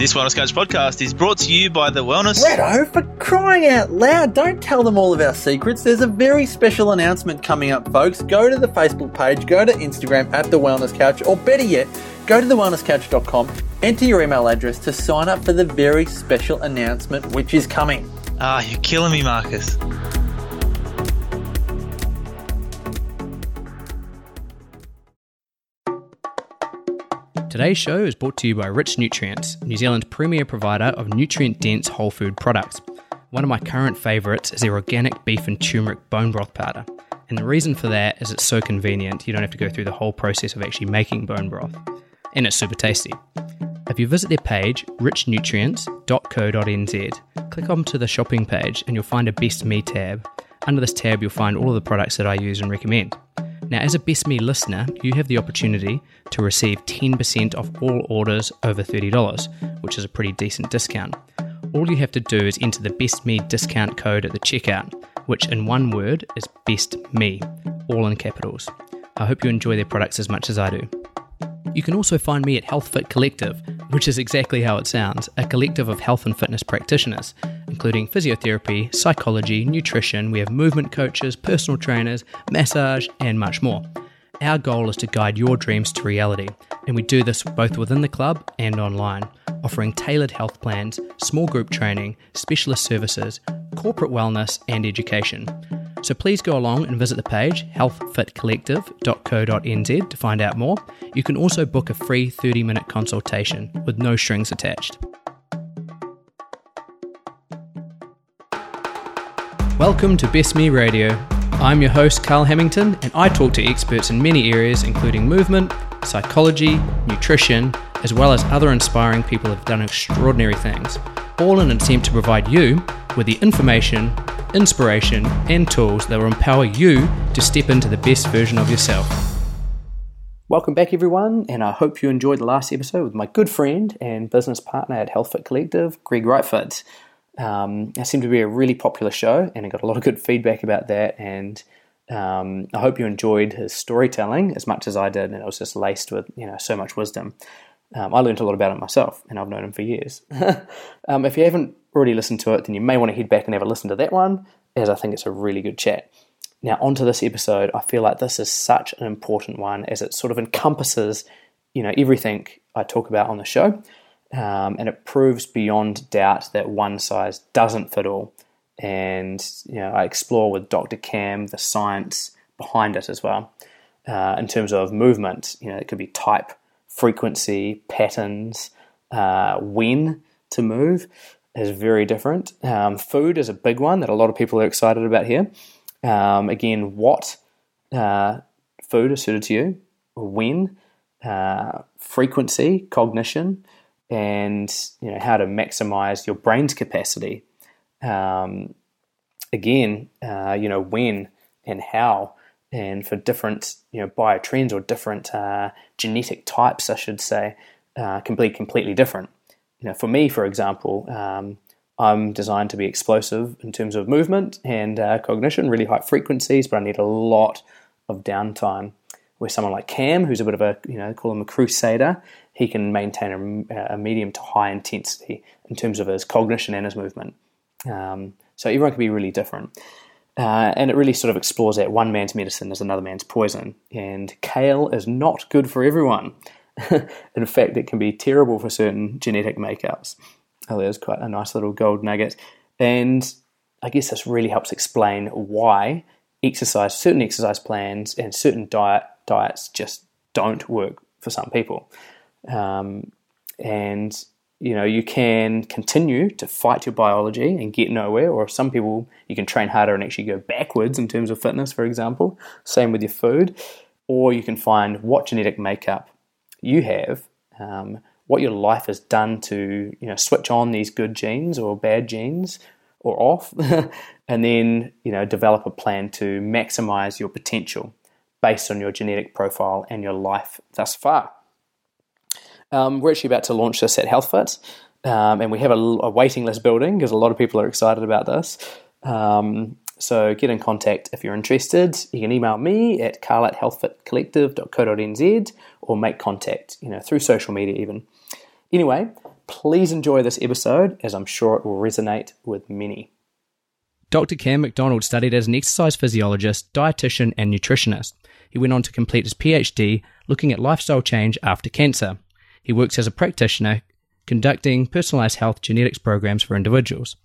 This Wellness Couch podcast is brought to you by the Wellness. Redo, for crying out loud, don't tell them all of our secrets. There's a very special announcement coming up, folks. Go to the Facebook page, go to Instagram at The Wellness Couch, or better yet, go to thewellnesscouch.com, enter your email address to sign up for the very special announcement which is coming. Ah, you're killing me, Marcus. Today's show is brought to you by Rich Nutrients, New Zealand's premier provider of nutrient dense whole food products. One of my current favourites is their organic beef and turmeric bone broth powder. And the reason for that is it's so convenient, you don't have to go through the whole process of actually making bone broth. And it's super tasty. If you visit their page, richnutrients.co.nz, click onto the shopping page and you'll find a Best Me tab. Under this tab, you'll find all of the products that I use and recommend. Now, as a Best Me listener, you have the opportunity to receive 10% off all orders over $30, which is a pretty decent discount. All you have to do is enter the Best Me discount code at the checkout, which in one word is Best Me, all in capitals. I hope you enjoy their products as much as I do. You can also find me at Health Fit Collective, which is exactly how it sounds a collective of health and fitness practitioners, including physiotherapy, psychology, nutrition. We have movement coaches, personal trainers, massage, and much more. Our goal is to guide your dreams to reality, and we do this both within the club and online, offering tailored health plans, small group training, specialist services, corporate wellness, and education. So please go along and visit the page healthfitcollective.co.nz to find out more. You can also book a free 30 minute consultation with no strings attached. Welcome to Best Me Radio. I'm your host, Carl Hamilton, and I talk to experts in many areas, including movement, psychology, nutrition, as well as other inspiring people who have done extraordinary things, all in an attempt to provide you with the information, inspiration, and tools that will empower you to step into the best version of yourself. Welcome back, everyone, and I hope you enjoyed the last episode with my good friend and business partner at HealthFit Collective, Greg Rightfoot. Um, it seemed to be a really popular show, and I got a lot of good feedback about that. And um, I hope you enjoyed his storytelling as much as I did, and it was just laced with you know so much wisdom. Um, I learned a lot about it myself, and I've known him for years. um, if you haven't already listened to it, then you may want to head back and have a listen to that one, as I think it's a really good chat. Now, onto this episode, I feel like this is such an important one as it sort of encompasses, you know, everything I talk about on the show, um, and it proves beyond doubt that one size doesn't fit all. And you know, I explore with Dr. Cam the science behind it as well. Uh, in terms of movement, you know, it could be type, frequency, patterns, uh, when to move is very different. Um, food is a big one that a lot of people are excited about here. Um, again, what uh, food is suited to you, when, uh, frequency, cognition, and you know how to maximize your brain's capacity. Um, again, uh, you know when and how, and for different you know biotrends or different uh, genetic types, I should say, uh, can be completely different. You know, for me, for example, um, I'm designed to be explosive in terms of movement and uh, cognition, really high frequencies, but I need a lot of downtime. Where someone like Cam, who's a bit of a, you know, call him a crusader, he can maintain a, a medium to high intensity in terms of his cognition and his movement. Um, so everyone can be really different. Uh, and it really sort of explores that one man's medicine is another man's poison. And kale is not good for everyone. In fact, it can be terrible for certain genetic makeups. Oh, there's quite a nice little gold nugget. And I guess this really helps explain why exercise, certain exercise plans and certain diet diets just don't work for some people. Um, and you know you can continue to fight your biology and get nowhere or some people you can train harder and actually go backwards in terms of fitness for example. Same with your food. Or you can find what genetic makeup you have um, what your life has done to you know switch on these good genes or bad genes or off and then you know develop a plan to maximize your potential based on your genetic profile and your life thus far um, we're actually about to launch this at HealthFit, um, and we have a, a, waiting list building because a lot of people are excited about this. Um, so get in contact if you're interested. You can email me at carl at healthfitcollective.co.nz or make contact, you know, through social media even. Anyway, Please enjoy this episode, as I'm sure it will resonate with many. Dr. Cam McDonald studied as an exercise physiologist, dietitian, and nutritionist. He went on to complete his PhD looking at lifestyle change after cancer. He works as a practitioner conducting personalized health genetics programs for individuals.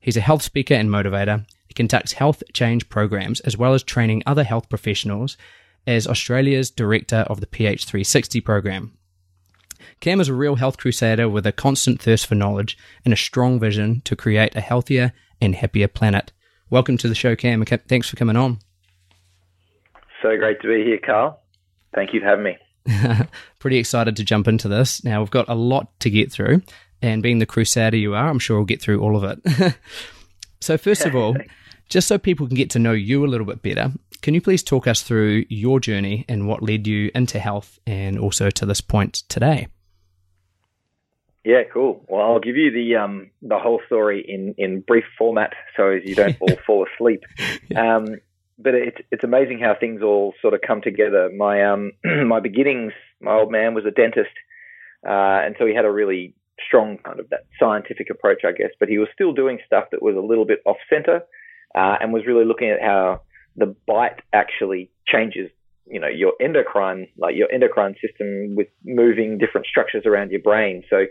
He's a health speaker and motivator. He conducts health change programs as well as training other health professionals as Australia's director of the PH360 program. Cam is a real health crusader with a constant thirst for knowledge and a strong vision to create a healthier and happier planet. Welcome to the show, Cam. Thanks for coming on. So great to be here, Carl. Thank you for having me. Pretty excited to jump into this. Now, we've got a lot to get through, and being the crusader you are, I'm sure we'll get through all of it. so, first of all, just so people can get to know you a little bit better, can you please talk us through your journey and what led you into health and also to this point today? Yeah, cool. Well, I'll give you the um, the whole story in, in brief format, so as you don't all fall asleep. Um, but it's it's amazing how things all sort of come together. My um my beginnings, my old man was a dentist, uh, and so he had a really strong kind of that scientific approach, I guess. But he was still doing stuff that was a little bit off center, uh, and was really looking at how the bite actually changes, you know, your endocrine, like your endocrine system with moving different structures around your brain. So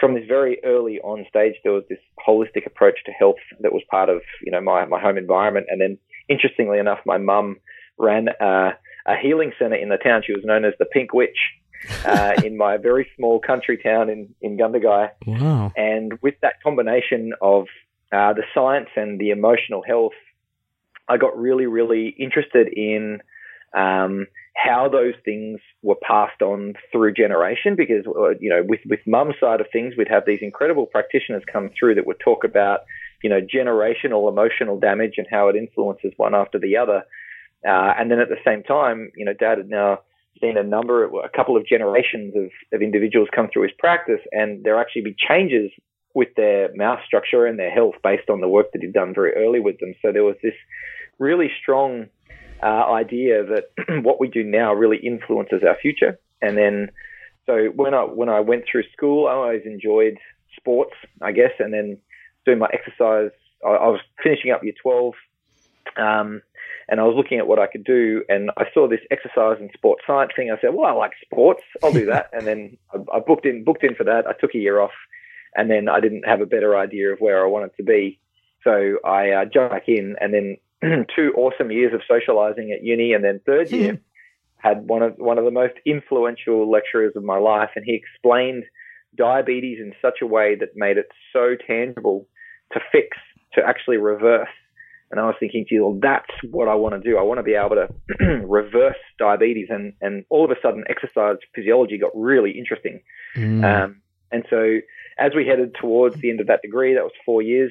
from this very early on stage, there was this holistic approach to health that was part of, you know, my, my home environment. And then interestingly enough, my mum ran uh, a healing center in the town. She was known as the Pink Witch. uh, in my very small country town in, in Gundagai. Wow. And with that combination of uh, the science and the emotional health, I got really, really interested in um, how those things were passed on through generation because uh, you know with with mum's side of things we'd have these incredible practitioners come through that would talk about you know generational emotional damage and how it influences one after the other. Uh, and then at the same time you know dad had now seen a number a couple of generations of, of individuals come through his practice and there actually be changes with their mouth structure and their health based on the work that he'd done very early with them. So there was this really strong uh, idea that what we do now really influences our future. And then, so when I when I went through school, I always enjoyed sports, I guess, and then doing my exercise. I, I was finishing up year twelve, um, and I was looking at what I could do, and I saw this exercise and sports science thing. I said, "Well, I like sports. I'll do that." and then I, I booked in booked in for that. I took a year off, and then I didn't have a better idea of where I wanted to be. So I uh, jumped back in, and then two awesome years of socializing at uni, and then third year hmm. had one of one of the most influential lecturers of my life, and he explained diabetes in such a way that made it so tangible to fix, to actually reverse. And I was thinking, gee, well, that's what I want to do. I want to be able to reverse diabetes. And, and all of a sudden, exercise physiology got really interesting. Mm. Um, and so, as we headed towards the end of that degree, that was four years,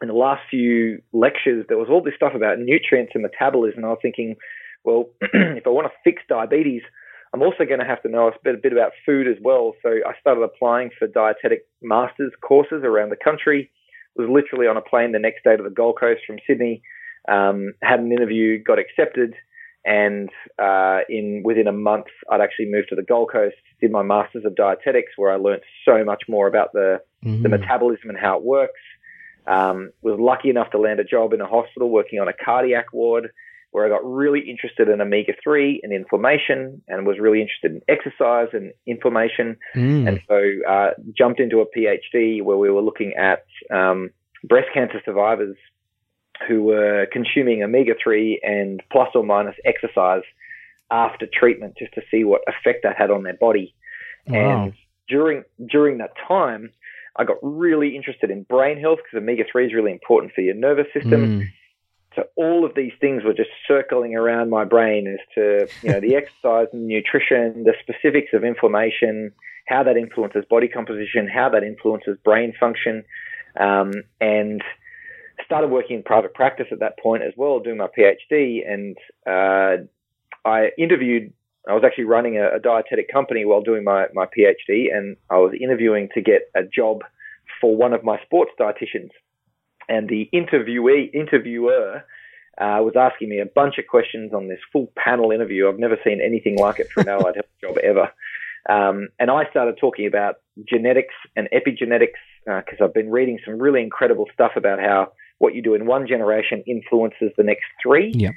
in the last few lectures, there was all this stuff about nutrients and metabolism. I was thinking, well, if I want to fix diabetes, I'm also going to have to know a bit, a bit about food as well. So I started applying for dietetic masters courses around the country. Was literally on a plane the next day to the Gold Coast from Sydney. Um, had an interview, got accepted, and uh, in within a month, I'd actually moved to the Gold Coast, did my masters of dietetics, where I learned so much more about the mm-hmm. the metabolism and how it works. Um, was lucky enough to land a job in a hospital working on a cardiac ward where I got really interested in omega 3 and inflammation and was really interested in exercise and inflammation. Mm. And so uh, jumped into a PhD where we were looking at um, breast cancer survivors who were consuming omega 3 and plus or minus exercise after treatment just to see what effect that had on their body. Wow. And during during that time, I got really interested in brain health because omega 3 is really important for your nervous system. Mm. So all of these things were just circling around my brain as to, you know, the exercise and nutrition, the specifics of inflammation, how that influences body composition, how that influences brain function. Um, and started working in private practice at that point as well, doing my PhD. And uh, I interviewed I was actually running a, a, dietetic company while doing my, my PhD, and I was interviewing to get a job for one of my sports dietitians. And the interviewee interviewer uh, was asking me a bunch of questions on this full panel interview. I've never seen anything like it for an allied health job ever. Um, and I started talking about genetics and epigenetics because uh, I've been reading some really incredible stuff about how what you do in one generation influences the next three. Yeah.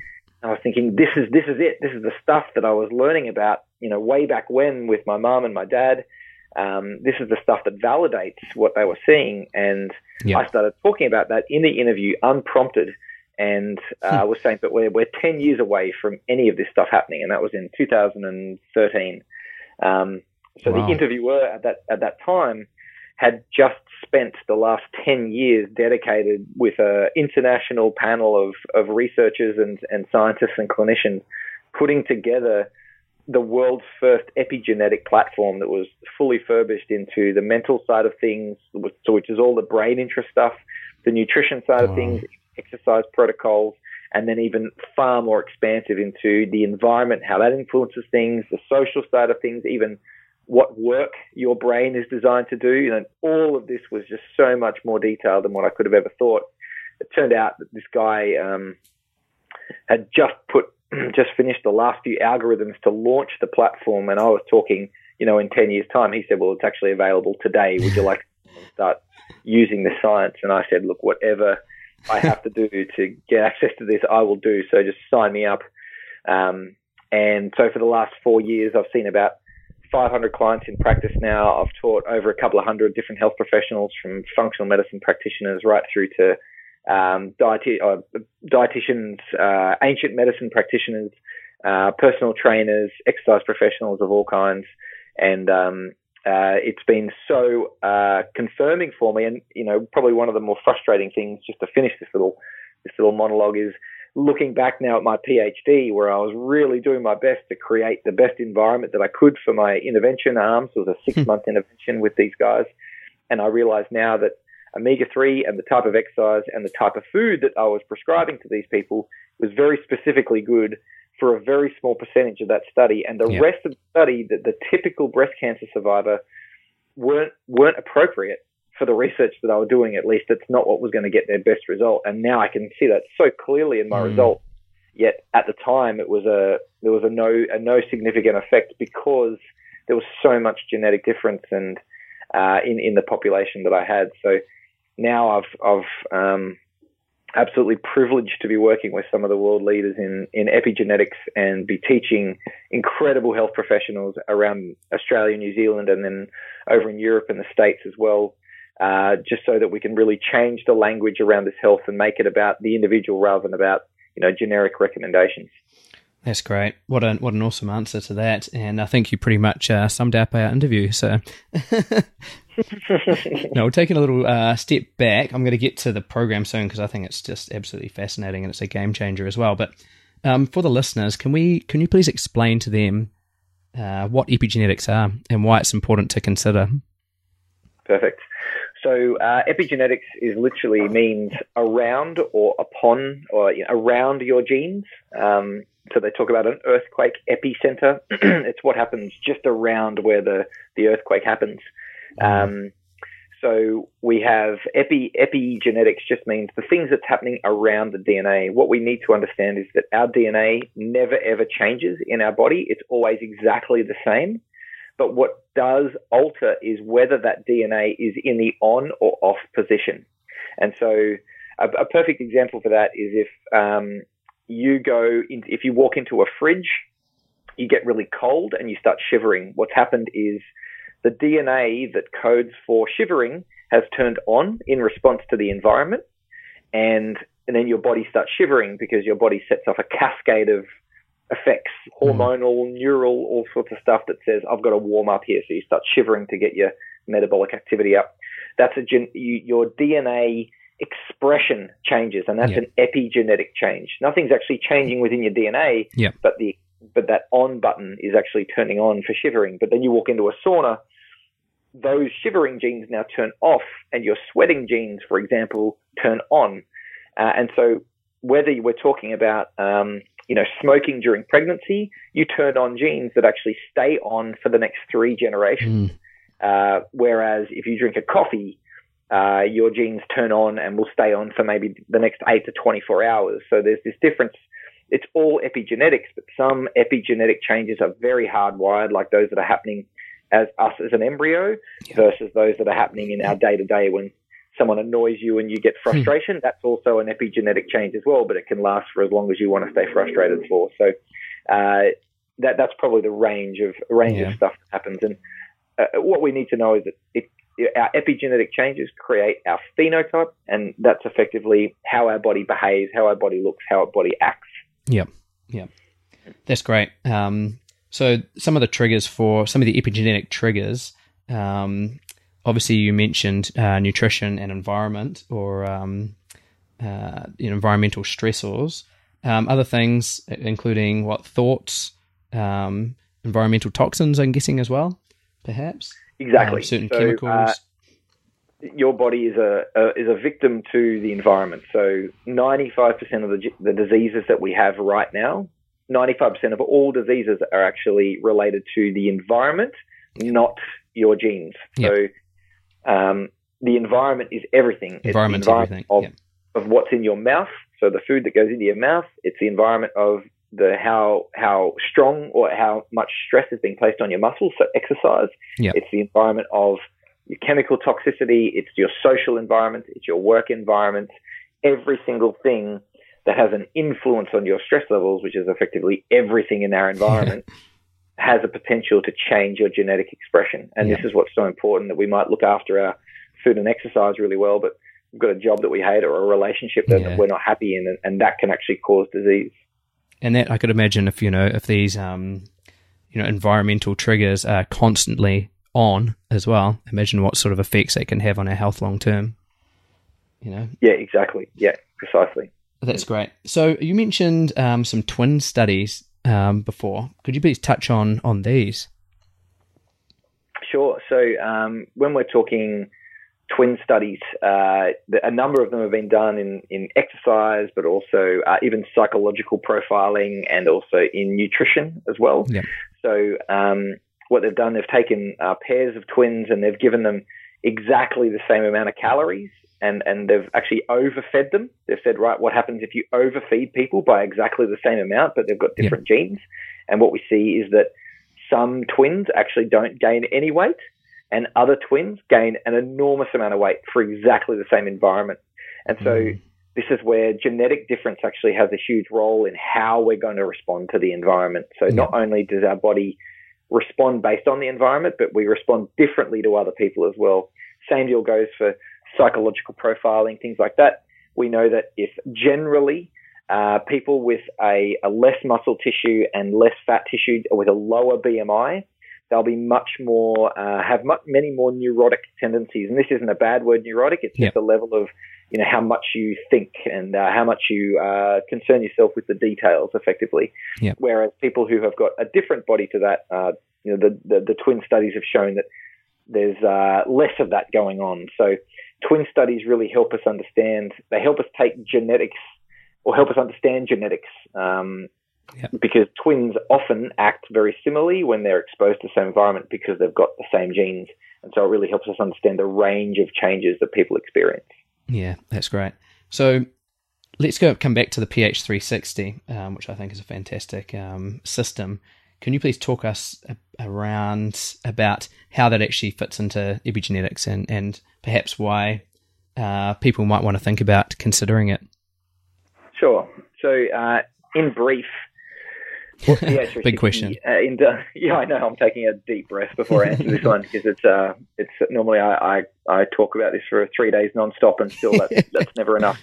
I was thinking, this is this is it. This is the stuff that I was learning about, you know, way back when with my mom and my dad. Um, this is the stuff that validates what they were seeing, and yeah. I started talking about that in the interview, unprompted, and uh, hmm. was saying that we're we're ten years away from any of this stuff happening, and that was in 2013. Um, so wow. the interviewer at that at that time had just spent the last 10 years dedicated with an international panel of, of researchers and, and scientists and clinicians putting together the world's first epigenetic platform that was fully furbished into the mental side of things, which is all the brain interest stuff, the nutrition side wow. of things, exercise protocols, and then even far more expansive into the environment, how that influences things, the social side of things, even what work your brain is designed to do. You know, all of this was just so much more detailed than what I could have ever thought. It turned out that this guy um, had just put just finished the last few algorithms to launch the platform, and I was talking, you know, in ten years' time. He said, "Well, it's actually available today. Would you like to start using the science?" And I said, "Look, whatever." I have to do to get access to this, I will do. So just sign me up. Um, and so for the last four years, I've seen about 500 clients in practice now. I've taught over a couple of hundred different health professionals, from functional medicine practitioners right through to um, dieti- uh, dietitians, uh, ancient medicine practitioners, uh, personal trainers, exercise professionals of all kinds, and um, uh, it's been so uh, confirming for me. And you know, probably one of the more frustrating things, just to finish this little this little monologue, is looking back now at my PhD, where I was really doing my best to create the best environment that I could for my intervention arms. It was a six month intervention with these guys. And I realize now that omega 3 and the type of exercise and the type of food that I was prescribing to these people was very specifically good for a very small percentage of that study. And the yeah. rest of the study, that the typical breast cancer survivor weren't, weren't appropriate for the research that I was doing, at least, it's not what was going to get their best result. And now I can see that so clearly in my mm. result. Yet at the time, it was a there was a no a no significant effect because there was so much genetic difference and uh, in in the population that I had. So now I've I've um, absolutely privileged to be working with some of the world leaders in in epigenetics and be teaching incredible health professionals around Australia, New Zealand, and then over in Europe and the States as well uh, just so that we can really change the language around this health and make it about the individual rather than about you know generic recommendations. That's great. What an what an awesome answer to that, and I think you pretty much uh, summed up our interview. So, no, we're taking a little uh, step back. I'm going to get to the program soon because I think it's just absolutely fascinating and it's a game changer as well. But um, for the listeners, can we can you please explain to them uh, what epigenetics are and why it's important to consider? Perfect. So uh, epigenetics is literally means around or upon or you know, around your genes. Um, so they talk about an earthquake epicenter. it's what happens just around where the, the earthquake happens. Um, so we have epi epigenetics just means the things that's happening around the DNA. What we need to understand is that our DNA never ever changes in our body. It's always exactly the same. But what does alter is whether that DNA is in the on or off position. And so a, a perfect example for that is if um, you go, in, if you walk into a fridge, you get really cold and you start shivering. What's happened is the DNA that codes for shivering has turned on in response to the environment. And, and then your body starts shivering because your body sets off a cascade of effects, hmm. hormonal, neural, all sorts of stuff that says, I've got to warm up here. So you start shivering to get your metabolic activity up. That's a gen- you, your DNA expression changes, and that's an epigenetic change. Nothing's actually changing within your DNA, but the but that on button is actually turning on for shivering. But then you walk into a sauna, those shivering genes now turn off, and your sweating genes, for example, turn on. Uh, and so whether we're talking about um, you know, smoking during pregnancy, you turn on genes that actually stay on for the next three generations. Mm. Uh, whereas if you drink a coffee, uh, your genes turn on and will stay on for maybe the next eight to 24 hours. So there's this difference. It's all epigenetics, but some epigenetic changes are very hardwired, like those that are happening as us as an embryo Yeah. versus those that are happening in our day to day when someone annoys you and you get Hmm. frustration. That's also an epigenetic change as well, but it can last for as long as you want to stay frustrated for. So uh, that that's probably the range of range Yeah. of stuff that happens. And uh, what we need to know is that it, our epigenetic changes create our phenotype, and that's effectively how our body behaves, how our body looks, how our body acts. Yep. Yep. That's great. Um, so some of the triggers for some of the epigenetic triggers, um, obviously you mentioned uh, nutrition and environment or um, uh, you know, environmental stressors. Um, other things, including what thoughts, um, environmental toxins, I'm guessing as well, perhaps. Exactly. Um, certain So, chemicals. uh, your body is a, a is a victim to the environment. So 95% of the, the diseases that we have right now, 95% of all diseases are actually related to the environment, not your genes. So um, the environment is everything. It's the environment's environment everything. of, of what's in your mouth. So the food that goes into your mouth, it's the environment of the how how strong or how much stress is being placed on your muscles. So exercise. Yep. It's the environment of your chemical toxicity. It's your social environment. It's your work environment. Every single thing that has an influence on your stress levels, which is effectively everything in our environment, has a potential to change your genetic expression. And this is what's so important that we might look after our food and exercise really well, but we've got a job that we hate or a relationship that Yeah. we're not happy in, and, and that can actually cause disease. and that I could imagine if you know if these um, you know environmental triggers are constantly on as well. Imagine what sort of effects they can have on our health long term. You know, Yeah, exactly. Yeah, precisely. That's great. So you mentioned um, some twin studies um, before. Could you please touch on on these? Sure. So um, when we're talking twin studies, uh, a number of them have been done in, in exercise, but also uh, even psychological profiling and also in nutrition as well. Yep. So um, what they've done, they've taken uh, pairs of twins and they've given them exactly the same amount of calories. And, and they've actually overfed them. They've said, right, what happens if you overfeed people by exactly the same amount, but they've got Yep. different genes? And what we see is that some twins actually don't gain any weight and other twins gain an enormous amount of weight for exactly the same environment. And so Mm. this is where genetic difference actually has a huge role in how we're going to respond to the environment. So not only does our body respond based on the environment, but we respond differently to other people as well. Same deal goes for psychological profiling, things like that. We know that if generally uh, people with a, a less muscle tissue and less fat tissue with a lower BMI, they'll be much more uh, have much, many more neurotic tendencies. And this isn't a bad word, neurotic. It's just a level of you know how much you think and uh, how much you uh, concern yourself with the details, effectively. Yep. Whereas people who have got a different body to that, uh, you know, the, the the twin studies have shown that there's uh, less of that going on. So twin studies really help us understand. They help us take genetics or help us understand genetics. Um, Yep. Because twins often act very similarly when they're exposed to the same environment because they've got the same genes. And so it really helps us understand the range of changes that people experience. Yeah, that's great. So let's go come back to the PH360, um, which I think is a fantastic um, system. Can you please talk us a- around about how that actually fits into epigenetics and, and perhaps why uh, people might want to think about considering it? Sure. So, uh, in brief, Big question. Uh, in, uh, yeah, I know. I'm taking a deep breath before I answer this one because it's uh, it's normally I, I, I talk about this for three days nonstop and still that's, that's never enough.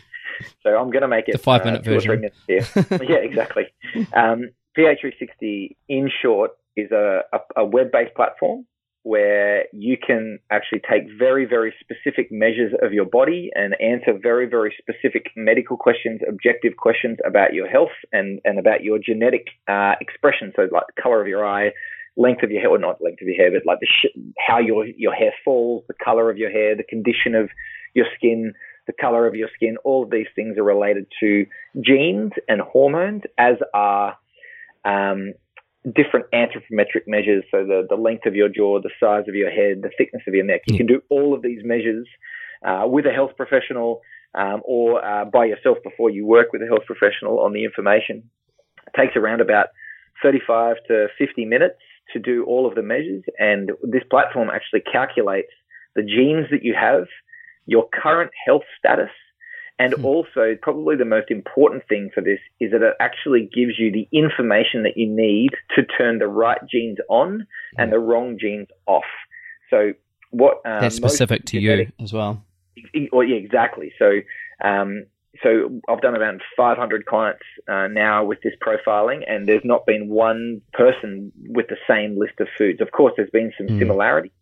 So I'm going to make it The five-minute uh, three version. yeah, exactly. Um, PH360, in short, is a, a, a web-based platform where you can actually take very, very specific measures of your body and answer very, very specific medical questions, objective questions about your health and, and about your genetic uh, expression. So, like the color of your eye, length of your hair, or not length of your hair, but like the sh- how your your hair falls, the color of your hair, the condition of your skin, the color of your skin. All of these things are related to genes and hormones, as are um, different anthropometric measures. So the, the length of your jaw, the size of your head, the thickness of your neck. You can do all of these measures uh, with a health professional um, or uh, by yourself before you work with a health professional on the information. It takes around about 35 to 50 minutes to do all of the measures. And this platform actually calculates the genes that you have, your current health status, and hmm. also, probably the most important thing for this is that it actually gives you the information that you need to turn the right genes on and the wrong genes off. So, what um, that's specific to genetic, you as well. Well, yeah, exactly. So, um, so I've done around 500 clients uh, now with this profiling, and there's not been one person with the same list of foods. Of course, there's been some mm. similarities,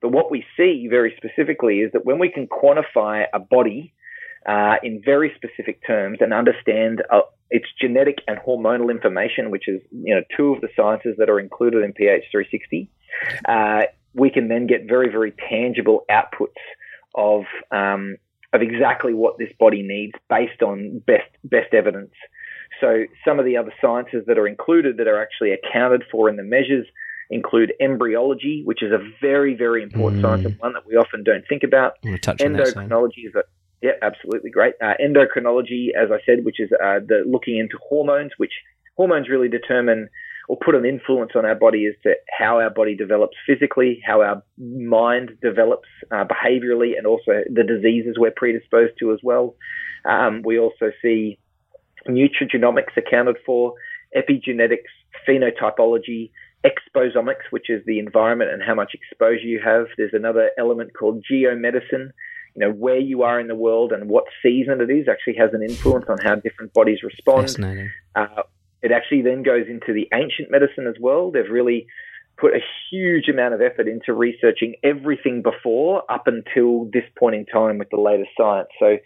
but what we see very specifically is that when we can quantify a body uh, in very specific terms and understand uh, its genetic and hormonal information, which is you know two of the sciences that are included in PH 360. Uh, we can then get very very tangible outputs of um, of exactly what this body needs based on best best evidence. So some of the other sciences that are included that are actually accounted for in the measures include embryology, which is a very, very important mm. science and one that we often don't think about. Endocrinology is a yeah, absolutely great. Uh, endocrinology, as I said, which is uh, the looking into hormones, which hormones really determine or put an influence on our body as to how our body develops physically, how our mind develops uh, behaviorally, and also the diseases we're predisposed to as well. Um, we also see nutrigenomics accounted for, epigenetics, phenotypology, exposomics, which is the environment and how much exposure you have. There's another element called geomedicine, you know, where you are in the world and what season it is actually has an influence on how different bodies respond. Uh, it actually then goes into the ancient medicine as well. They've really put a huge amount of effort into researching everything before up until this point in time with the latest science. So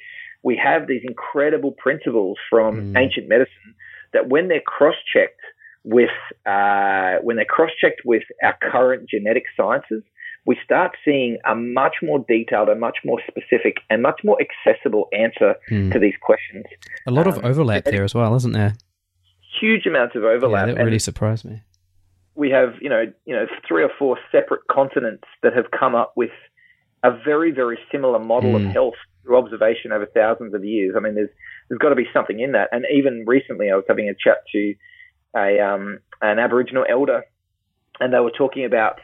we have these incredible principles from mm. ancient medicine that when they're cross-checked with uh, when they're cross-checked with our current genetic sciences, we start seeing a much more detailed, a much more specific, and much more accessible answer mm. to these questions. A lot of um, overlap there as well, isn't there? Huge amounts of overlap. Yeah, that really surprised me. We have, you know, you know, three or four separate continents that have come up with a very, very similar model mm. of hmm. health through observation over thousands of years. I mean, there's there's got to be something in that. And even recently, I was having a chat to a um, an Aboriginal elder, and they were talking about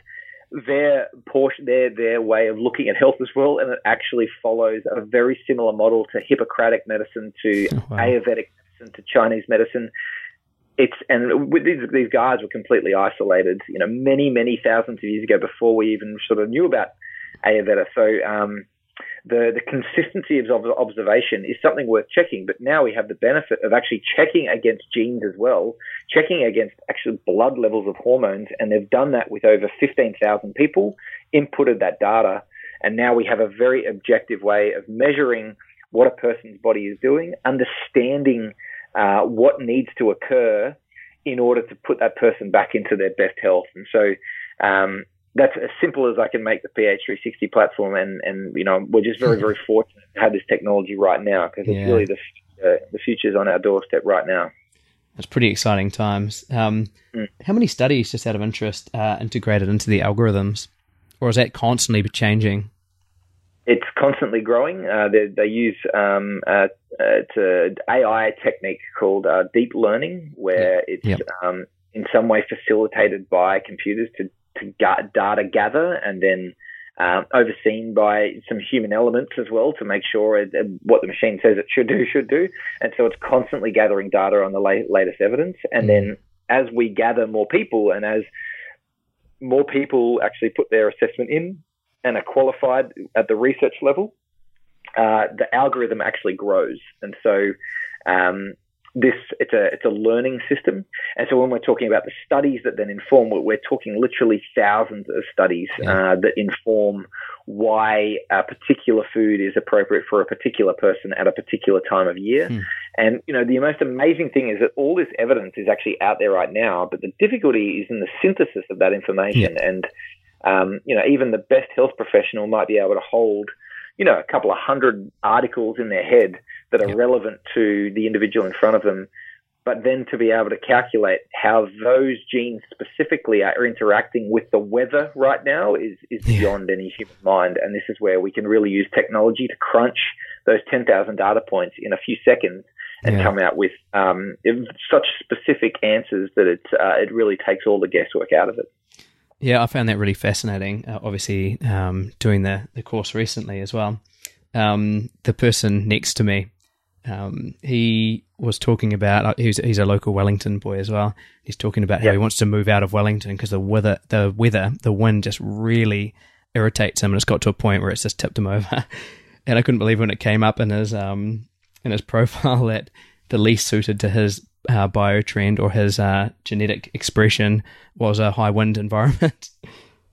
their portion, their their way of looking at health as well, and it actually follows a very similar model to Hippocratic medicine, to oh, wow. Ayurvedic medicine, to Chinese medicine. It's and with these these guys were completely isolated, you know, many many thousands of years ago before we even sort of knew about Ayurveda. So um, the, the consistency of observation is something worth checking. But now we have the benefit of actually checking against genes as well, checking against actual blood levels of hormones. And they've done that with over 15,000 people, inputted that data. And now we have a very objective way of measuring what a person's body is doing, understanding uh, what needs to occur in order to put that person back into their best health. And so, um, that's as simple as I can make the PH360 platform, and and you know we're just very very fortunate to have this technology right now because it's yeah. really the uh, the future's on our doorstep right now. It's pretty exciting times. Um, mm. How many studies, just out of interest, are integrated into the algorithms, or is that constantly changing? It's constantly growing. Uh, they, they, use um, uh, it's an AI technique called uh, deep learning, where it's yep. um, in some way facilitated by computers to to data gather and then um, overseen by some human elements as well to make sure what the machine says it should do should do. And so it's constantly gathering data on the la- latest evidence. And then as we gather more people and as more people actually put their assessment in and are qualified at the research level, uh, the algorithm actually grows. And so um, this it's a it's a learning system, and so when we're talking about the studies that then inform, we're talking literally thousands of studies yeah. uh, that inform why a particular food is appropriate for a particular person at a particular time of year. Hmm. And you know the most amazing thing is that all this evidence is actually out there right now, but the difficulty is in the synthesis of that information. Yeah. And um, you know even the best health professional might be able to hold you know, a couple of hundred articles in their head that are yep. relevant to the individual in front of them. But then to be able to calculate how those genes specifically are interacting with the weather right now is, is yeah. beyond any human mind. And this is where we can really use technology to crunch those 10,000 data points in a few seconds and Yeah. come out with um, such specific answers that it uh, it really takes all the guesswork out of it. Yeah, I found that really fascinating. Uh, obviously, um, doing the, the course recently as well. Um, the person next to me, um, he was talking about uh, he's he's a local Wellington boy as well. He's talking about how he wants to move out of Wellington because the weather, the weather, the wind just really irritates him, and it's got to a point where it's just tipped him over. and I couldn't believe when it came up in his um in his profile that the least suited to his uh, biotrend or his uh, genetic expression was a high wind environment.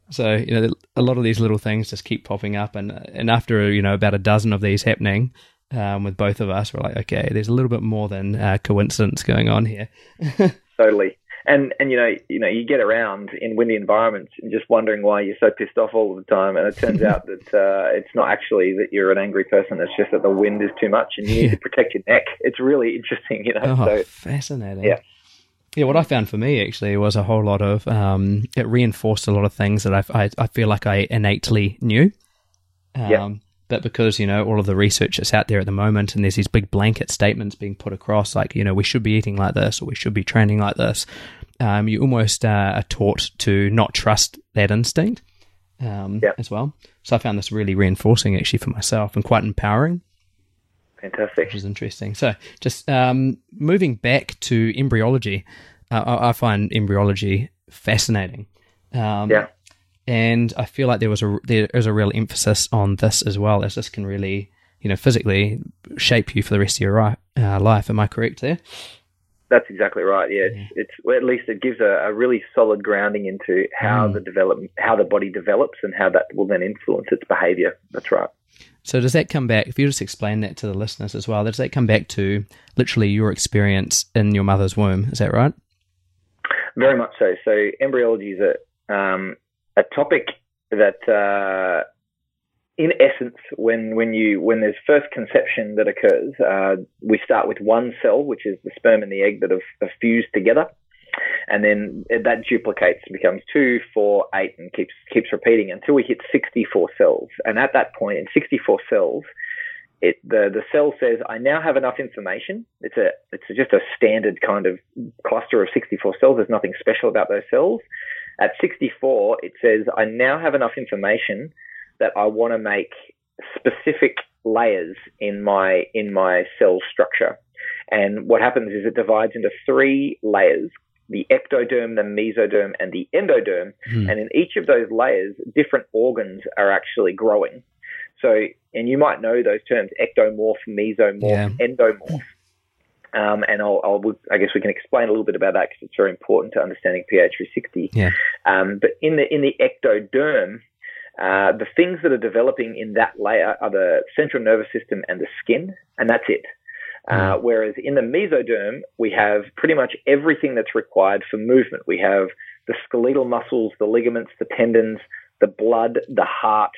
so you know, a lot of these little things just keep popping up, and and after you know about a dozen of these happening. Um, with both of us, we're like, okay, there's a little bit more than uh, coincidence going on here. Totally. And and you know you know you get around in windy environments and just wondering why you're so pissed off all the time, and it turns out that uh, it's not actually that you're an angry person. It's just that the wind is too much and you need Yeah. to protect your neck. It's really interesting, you know. Oh, So fascinating. yeah. Yeah, what I found for me actually was a whole lot of, um, it reinforced a lot of things that I, I, I feel like I innately knew. Um, Yeah. But because, you know, all of the research that's out there at the moment and there's these big blanket statements being put across, like, you know, we should be eating like this or we should be training like this, um, you almost uh, are taught to not trust that instinct um, Yeah. as well. So I found this really reinforcing actually for myself and quite empowering fantastic. which is interesting. So, just um, moving back to embryology, uh, I, I find embryology fascinating. Um, Yeah. And I feel like there was a there is a real emphasis on this as well, as this can really, you know, physically shape you for the rest of your uh, life. Am I correct there? That's exactly right. Yeah, it's, it's well, at least it gives a, a really solid grounding into how Mm. the develop how the body develops and how that will then influence its behaviour. That's right. So, does that come back? If you just explain that to the listeners as well, does that come back to literally your experience in your mother's womb? Is that right? Very much so. So embryology is a um, a topic that, uh, in essence, when when you when there's first conception that occurs, uh, we start with one cell, which is the sperm and the egg that have, have fused together, and then that duplicates, becomes two, four, eight, and keeps keeps repeating until we hit 64 cells. And at that point, in 64 cells, it the the cell says, "I now have enough information." It's a it's just a standard kind of cluster of 64 cells. There's nothing special about those cells. At 64, it says, "I now have enough information that I want to make specific layers in my in my cell structure." And what happens is it divides into three layers: the ectoderm, the mesoderm, and the endoderm. Hmm. And in each of those layers, different organs are actually growing. So, and you might know those terms: ectomorph, mesomorph, Yeah. endomorph. Um, and I'll, I'll, I guess we can explain a little bit about that because it's very important to understanding pH 360. Yeah. Um, but in the in the ectoderm, uh, the things that are developing in that layer are the central nervous system and the skin, and that's it. Uh, whereas in the mesoderm, we have pretty much everything that's required for movement. We have the skeletal muscles, the ligaments, the tendons, the blood, the heart,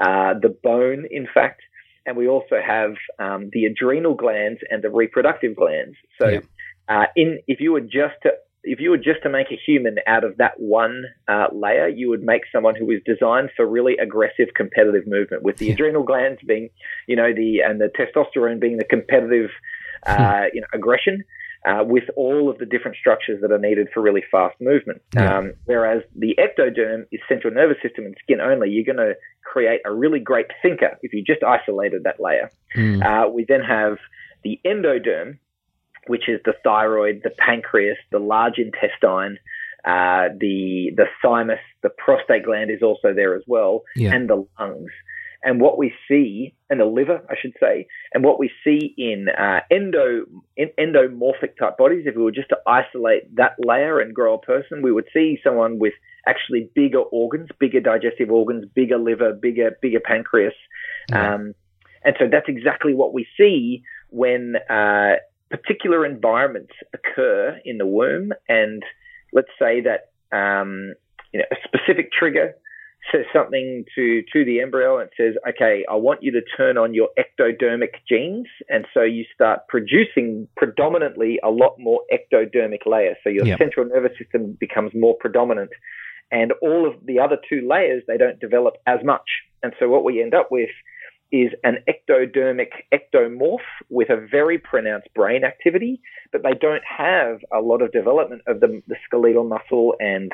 uh, the bone, in fact, and we also have um, the adrenal glands and the reproductive glands. So, Yeah. uh, in if you were just to if you were just to make a human out of that one uh, layer, you would make someone who is designed for really aggressive competitive movement, with the Yeah. adrenal glands being, you know, the and the testosterone being the competitive, uh, you know, aggression. Uh, with all of the different structures that are needed for really fast movement. Yeah. Um, whereas the ectoderm is central nervous system and skin only. You're going to create a really great thinker if you just isolated that layer. Hmm. Uh, we then have the endoderm, which is the thyroid, the pancreas, the large intestine, uh, the the thymus, the prostate gland is also there as well, Yeah. and the lungs. And what we see, in the liver, I should say, and what we see in uh, endo in endomorphic type bodies, if we were just to isolate that layer and grow a person, we would see someone with actually bigger organs, bigger digestive organs, bigger liver, bigger bigger pancreas, Yeah. um, and so that's exactly what we see when uh, particular environments occur in the womb. And let's say that um, you know a specific trigger says something to to the embryo and says, "Okay, I want you to turn on your ectodermic genes," and so you start producing predominantly a lot more ectodermic layers. So your Yep. central nervous system becomes more predominant, and all of the other two layers they don't develop as much. And so what we end up with is an ectodermic ectomorph with a very pronounced brain activity, but they don't have a lot of development of the, the skeletal muscle and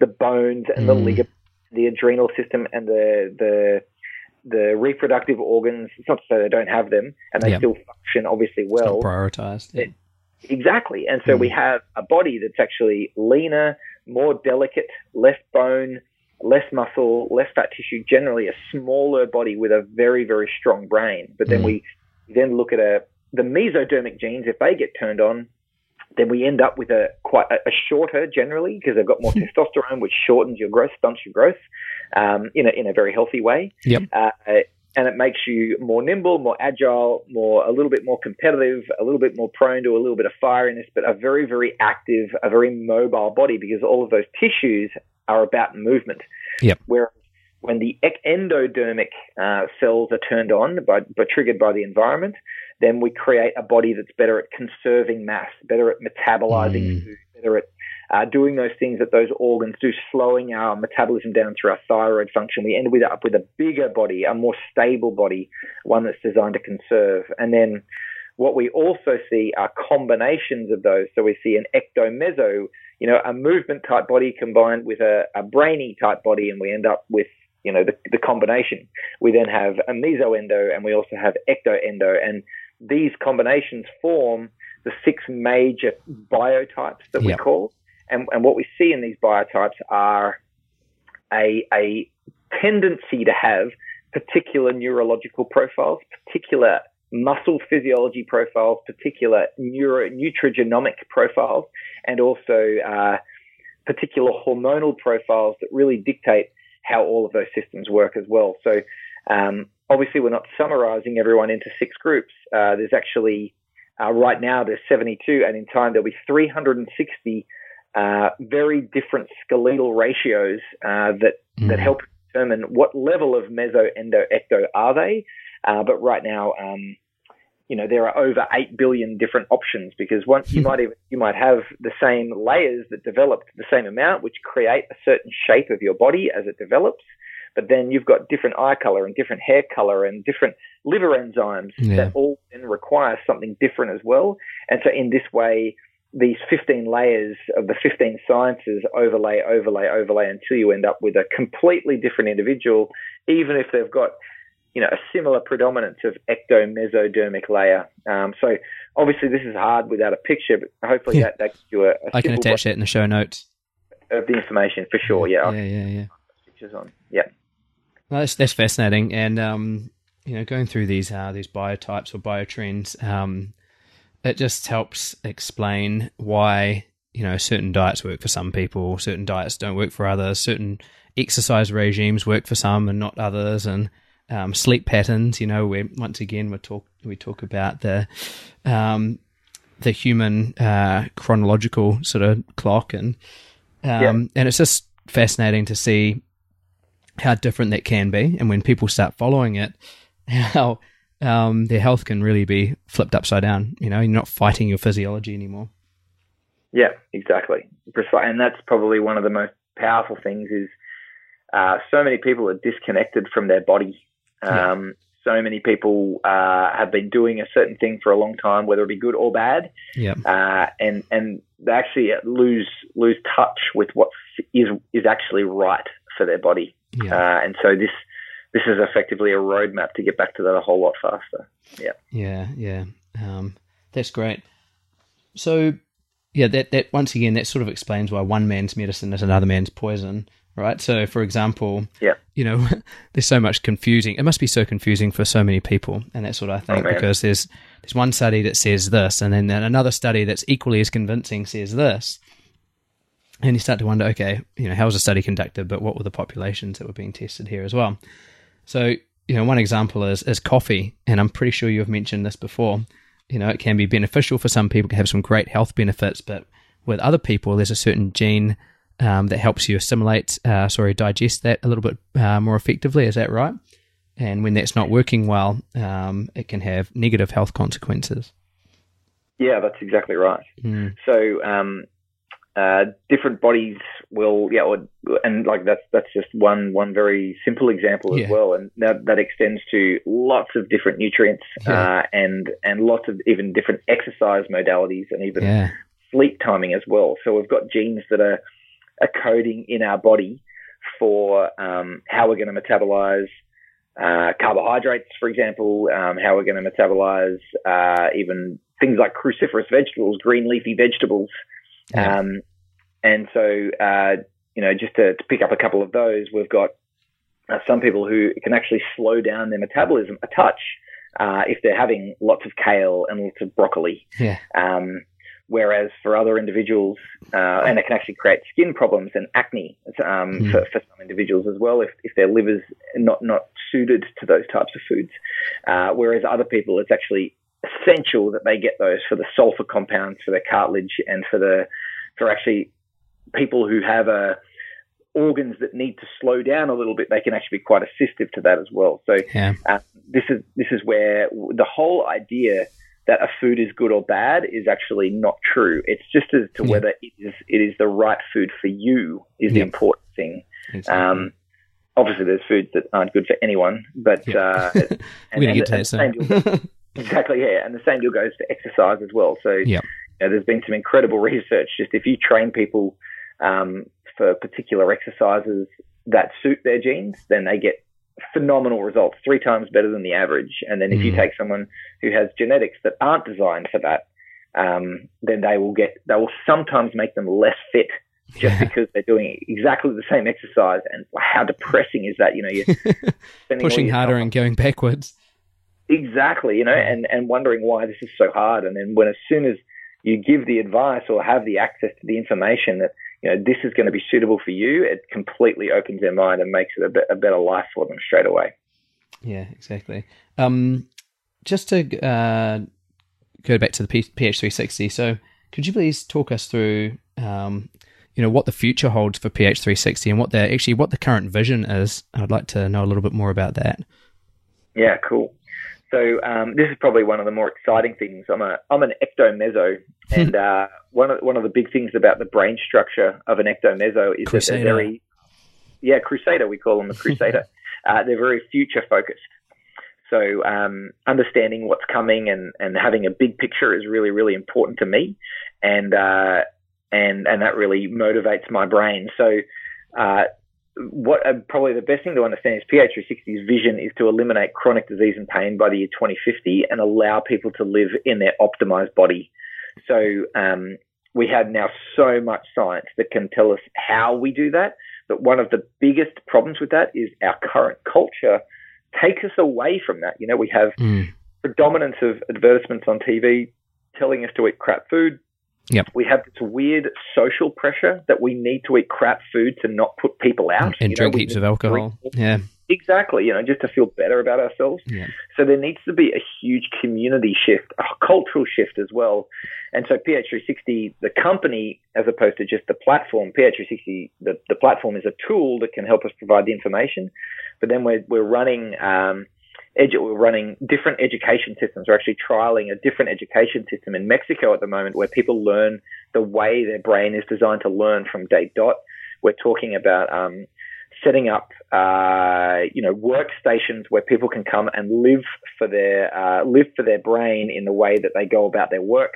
the bones and the Mm. ligaments, the adrenal system and the the the reproductive organs. It's not to say they don't have them, and they Yeah. still function obviously well. prioritized. Yeah. Exactly. And so Mm. we have a body that's actually leaner, more delicate, less bone, less muscle, less fat tissue, generally a smaller body with a very, very strong brain. But then Mm. we then look at a, the mesodermic genes, if they get turned on, then we end up with a quite a, a shorter generally because they've got more testosterone, which shortens your growth, stunts your growth um, in, a, in a very healthy way. Yep. Uh, and it makes you more nimble, more agile, more a little bit more competitive, a little bit more prone to a little bit of firiness, but a very, very active, a very mobile body because all of those tissues are about movement. Yep. Whereas when the endodermic uh, cells are turned on by, by triggered by the environment, then we create a body that's better at conserving mass, better at metabolizing Mm. food, better at uh, doing those things that those organs do, slowing our metabolism down through our thyroid function. We end with up with a bigger body, a more stable body, one that's designed to conserve. And then what we also see are combinations of those. So we see an ectomeso, you know, a movement type body combined with a, a brainy type body, and we end up with you know the, the combination. We then have a mesoendo, and we also have ectoendo, and these combinations form the six major biotypes that we call. And, and what we see in these biotypes are a, a tendency to have particular neurological profiles, particular muscle physiology profiles, particular neuro, nutrigenomic profiles, and also uh, particular hormonal profiles that really dictate how all of those systems work as well. So, um, obviously, we're not summarizing everyone into six groups. Uh, there's actually uh, right now there's 72, and in time there'll be 360 uh, very different skeletal ratios uh, that that Mm. help determine what level of meso, endo, ecto are they. Uh, but right now, um, you know, there are over eight billion different options because once you might even you might have the same layers that developed the same amount, which create a certain shape of your body as it develops. But then you've got different eye color and different hair color and different liver enzymes Yeah. that all then require something different as well. And so in this way, these 15 layers of the 15 sciences overlay, overlay, overlay until you end up with a completely different individual, even if they've got, you know, a similar predominance of ecto-mesodermic layer. Um, so obviously this is hard without a picture, but hopefully that, that gives you a, a I can attach that in the show notes. of the information for sure. Yeah, yeah, yeah, yeah. pictures on. Yeah. No, that's that's fascinating, and um, you know, going through these uh, these biotypes or biotrends, um, it just helps explain why you know certain diets work for some people, certain diets don't work for others, certain exercise regimes work for some and not others, and um, sleep patterns. You know, where once again we talk we talk about the um, the human uh, chronological sort of clock, and um, Yeah. and it's just fascinating to see how different that can be, and when people start following it, how um, their health can really be flipped upside down. You know, you're not fighting your physiology anymore. Yeah, exactly. And that's probably one of the most powerful things is uh, so many people are disconnected from their body. Yeah. Um, So many people uh, have been doing a certain thing for a long time, whether it be good or bad, Yeah, uh, and and they actually lose lose touch with what is is actually right for their body. yeah, Uh, and so this this is effectively a roadmap to get back to that a whole lot faster. yeah, yeah. Um, that's great. So, yeah, that that once again that sort of explains why one man's medicine is another man's poison, right? So, for example, Yeah. you know, there's so much confusing. It must be so confusing for so many people, and that's what I think Oh, because there's there's one study that says this, and then, another study that's equally as convincing says this, and you start to wonder, okay, you know, how was the study conducted, but what were the populations that were being tested here as well? So, you know, one example is is coffee, and I'm pretty sure you've mentioned this before. You know, it can be beneficial for some people, can have some great health benefits, but with other people, there's a certain gene um, that helps you assimilate, uh, sorry, digest that a little bit uh, more effectively. Is that right? And when that's not working well, um, it can have negative health consequences. Yeah, that's exactly right. Mm. So um, uh, different bodies will, yeah, or, and like that's that's just one one very simple example as Yeah. well, and that that extends to lots of different nutrients Yeah. uh, and and lots of even different exercise modalities and even Yeah. sleep timing as well. So we've got genes that are, are coding in our body for um, how we're going to metabolize uh, carbohydrates, for example, um, how we're going to metabolize uh, even things like cruciferous vegetables, green leafy vegetables. Yeah. Um, and so, uh, you know, just to, to pick up a couple of those, we've got uh, some people who can actually slow down their metabolism a touch uh, if they're having lots of kale and lots of broccoli. Yeah. Um, whereas for other individuals, uh, and it can actually create skin problems and acne um, Mm. for, for some individuals as well if, if their liver's not, not suited to those types of foods. Uh, whereas other people, it's actually essential that they get those for the sulfur compounds for their cartilage and for the for actually people who have uh, organs that need to slow down a little bit. They can actually be quite assistive to that as well. So Yeah. uh, this is this is where the whole idea that a food is good or bad is actually not true. It's just as to Yeah. whether it is it is the right food for you is the important thing. Exactly. Um, obviously, there's foods that aren't good for anyone, but Yeah. uh, gonna get to and that the same. Exactly, yeah, and the same deal goes for exercise as well. So, yeah. you know, there's been some incredible research. Just if you train people um, for particular exercises that suit their genes, then they get phenomenal results, three times better than the average. And then if you Mm. take someone who has genetics that aren't designed for that, um, then they will get they will sometimes make them less fit just because they're doing exactly the same exercise. And how depressing is that? You know, you're Pushing harder and going backwards. Exactly, you know, and, and wondering why this is so hard. And then when as soon as you give the advice or have the access to the information that, you know, this is going to be suitable for you, it completely opens their mind and makes it a, bit, a better life for them straight away. Yeah, exactly. Um, just to uh, go back to the P- PH360, so could you please talk us through, um, you know, what the future holds for PH360 and what the actually what the current vision is? I'd like to know a little bit more about that. Yeah, cool. So um, this is probably one of the more exciting things. I'm a I'm an ectomeso, and uh, one of one of the big things about the brain structure of an ectomeso is Crusader. that they're very yeah crusader. We call them a crusader. uh, they're very future focused. So um, understanding what's coming and, and having a big picture is really really important to me, and uh, and and that really motivates my brain. So. What uh, probably the best thing to understand is PH360's vision is to eliminate chronic disease and pain by the year 2050 and allow people to live in their optimized body. So um, we have now so much science that can tell us how we do that. But one of the biggest problems with that is our current culture takes us away from that. You know, we have Mm. predominance of advertisements on TV telling us to eat crap food. Yep. We have this weird social pressure that we need to eat crap food to not put people out And You know, drink we heaps of alcohol. drink- Yeah. Exactly, you know, just to feel better about ourselves. Yeah. So there needs to be a huge community shift, a cultural shift as well. And so PH360, the company, as opposed to just the platform, PH360, the, the platform is a tool that can help us provide the information. But then we're, we're running, um, edu- we're running different education systems. We're actually trialing a different education system in Mexico at the moment where people learn the way their brain is designed to learn from day dot. We're talking about, um, setting up, uh, you know, workstations where people can come and live for their uh, live for their brain in the way that they go about their work,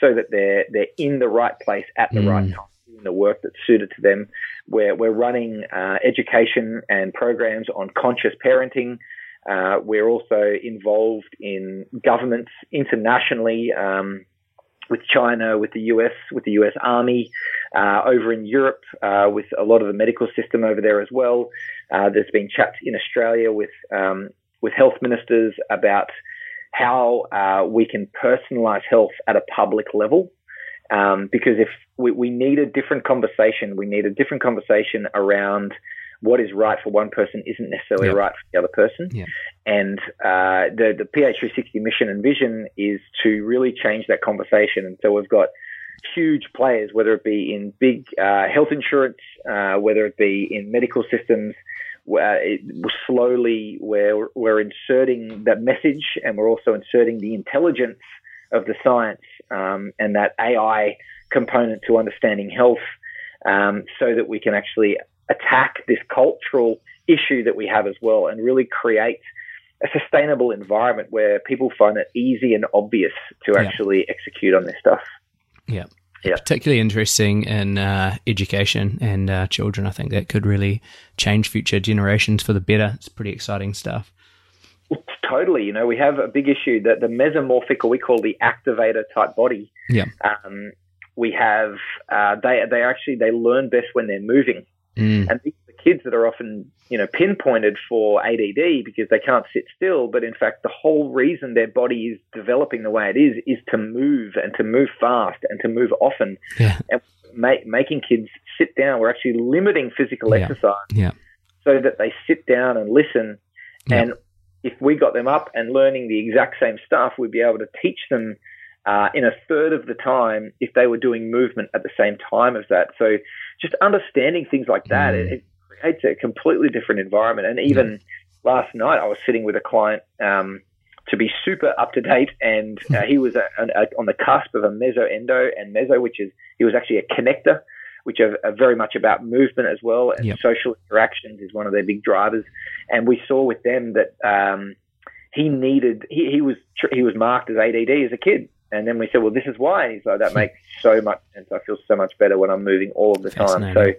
so that they're they're in the right place at the right Mm. time, doing the work that's suited to them. We're we're running uh, education and programs on conscious parenting. Uh, we're also involved in governments internationally. Um, with China, with the US, with the US Army, uh, over in Europe, uh, with a lot of the medical system over there as well. Uh, there's been chats in Australia with um, with health ministers about how uh, we can personalise health at a public level. Um, because if we, we need a different conversation, we need a different conversation around what is right for one person isn't necessarily Yep. right for the other person. Yep. And uh, the the PH360 mission and vision is to really change that conversation. And so we've got huge players, whether it be in big uh, health insurance, uh, whether it be in medical systems. Where it, slowly we're we're inserting that message, and we're also inserting the intelligence of the science um, and that AI component to understanding health um, so that we can actually attack this cultural issue that we have as well and really create a sustainable environment where people find it easy and obvious to Yeah. actually execute on this stuff. Yeah. Yeah. Particularly interesting in uh, education and uh, children. I think that could really change future generations for the better. It's pretty exciting stuff. Totally. You know, we have a big issue that the mesomorphic, or we call the activator type body. Yeah. Um, we have uh, they they actually they learn best when they're moving, Mm. and these are the kids that are often you know pinpointed for ADD because they can't sit still. But in fact, the whole reason their body is developing the way it is is to move and to move fast and to move often. Yeah. And ma- making kids sit down, we're actually limiting physical Yeah. exercise Yeah. so that they sit down and listen. And if we got them up and learning the exact same stuff, we'd be able to teach them uh, in a third of the time if they were doing movement at the same time as that. So just understanding things like that, Mm. it, it creates a completely different environment. And even last night, I was sitting with a client um, to be super up to date, and uh, he was a, a, on the cusp of a mesoendo and meso, which is he was actually a connector. Which are, are very much about movement as well, and Yep. social interactions is one of their big drivers. And we saw with them that um, he needed he, he was he was marked as ADD as a kid, and then we said, well, this is why. And he's like, that makes so much sense. I feel so much better when I'm moving all of the time. So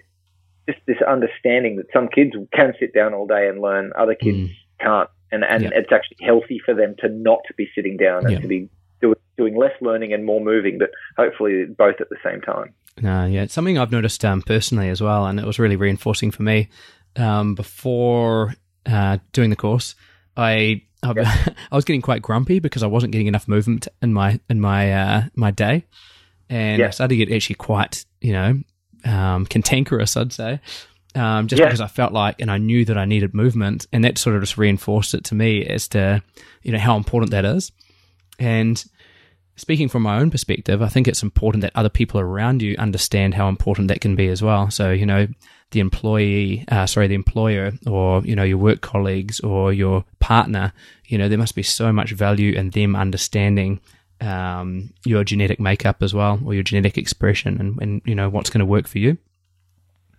just this understanding that some kids can sit down all day and learn, other kids Mm. can't, and and it's actually healthy for them to not be sitting down and to be doing doing less learning and more moving, but hopefully both at the same time. No, yeah, it's something I've noticed um, personally as well, and it was really reinforcing for me. Um, before uh, doing the course, I I, I was getting quite grumpy because I wasn't getting enough movement in my in my uh, my day, and I started to get actually quite you know um, cantankerous, I'd say. Um, just Yeah. because I felt like, and I knew that I needed movement, and that sort of just reinforced it to me as to, you know, how important that is. And speaking from my own perspective, I think it's important that other people around you understand how important that can be as well. So, you know, the employee, uh, sorry, the employer or, you know, your work colleagues or your partner, you know, there must be so much value in them understanding um, your genetic makeup as well or your genetic expression and, and you know, what's going to work for you.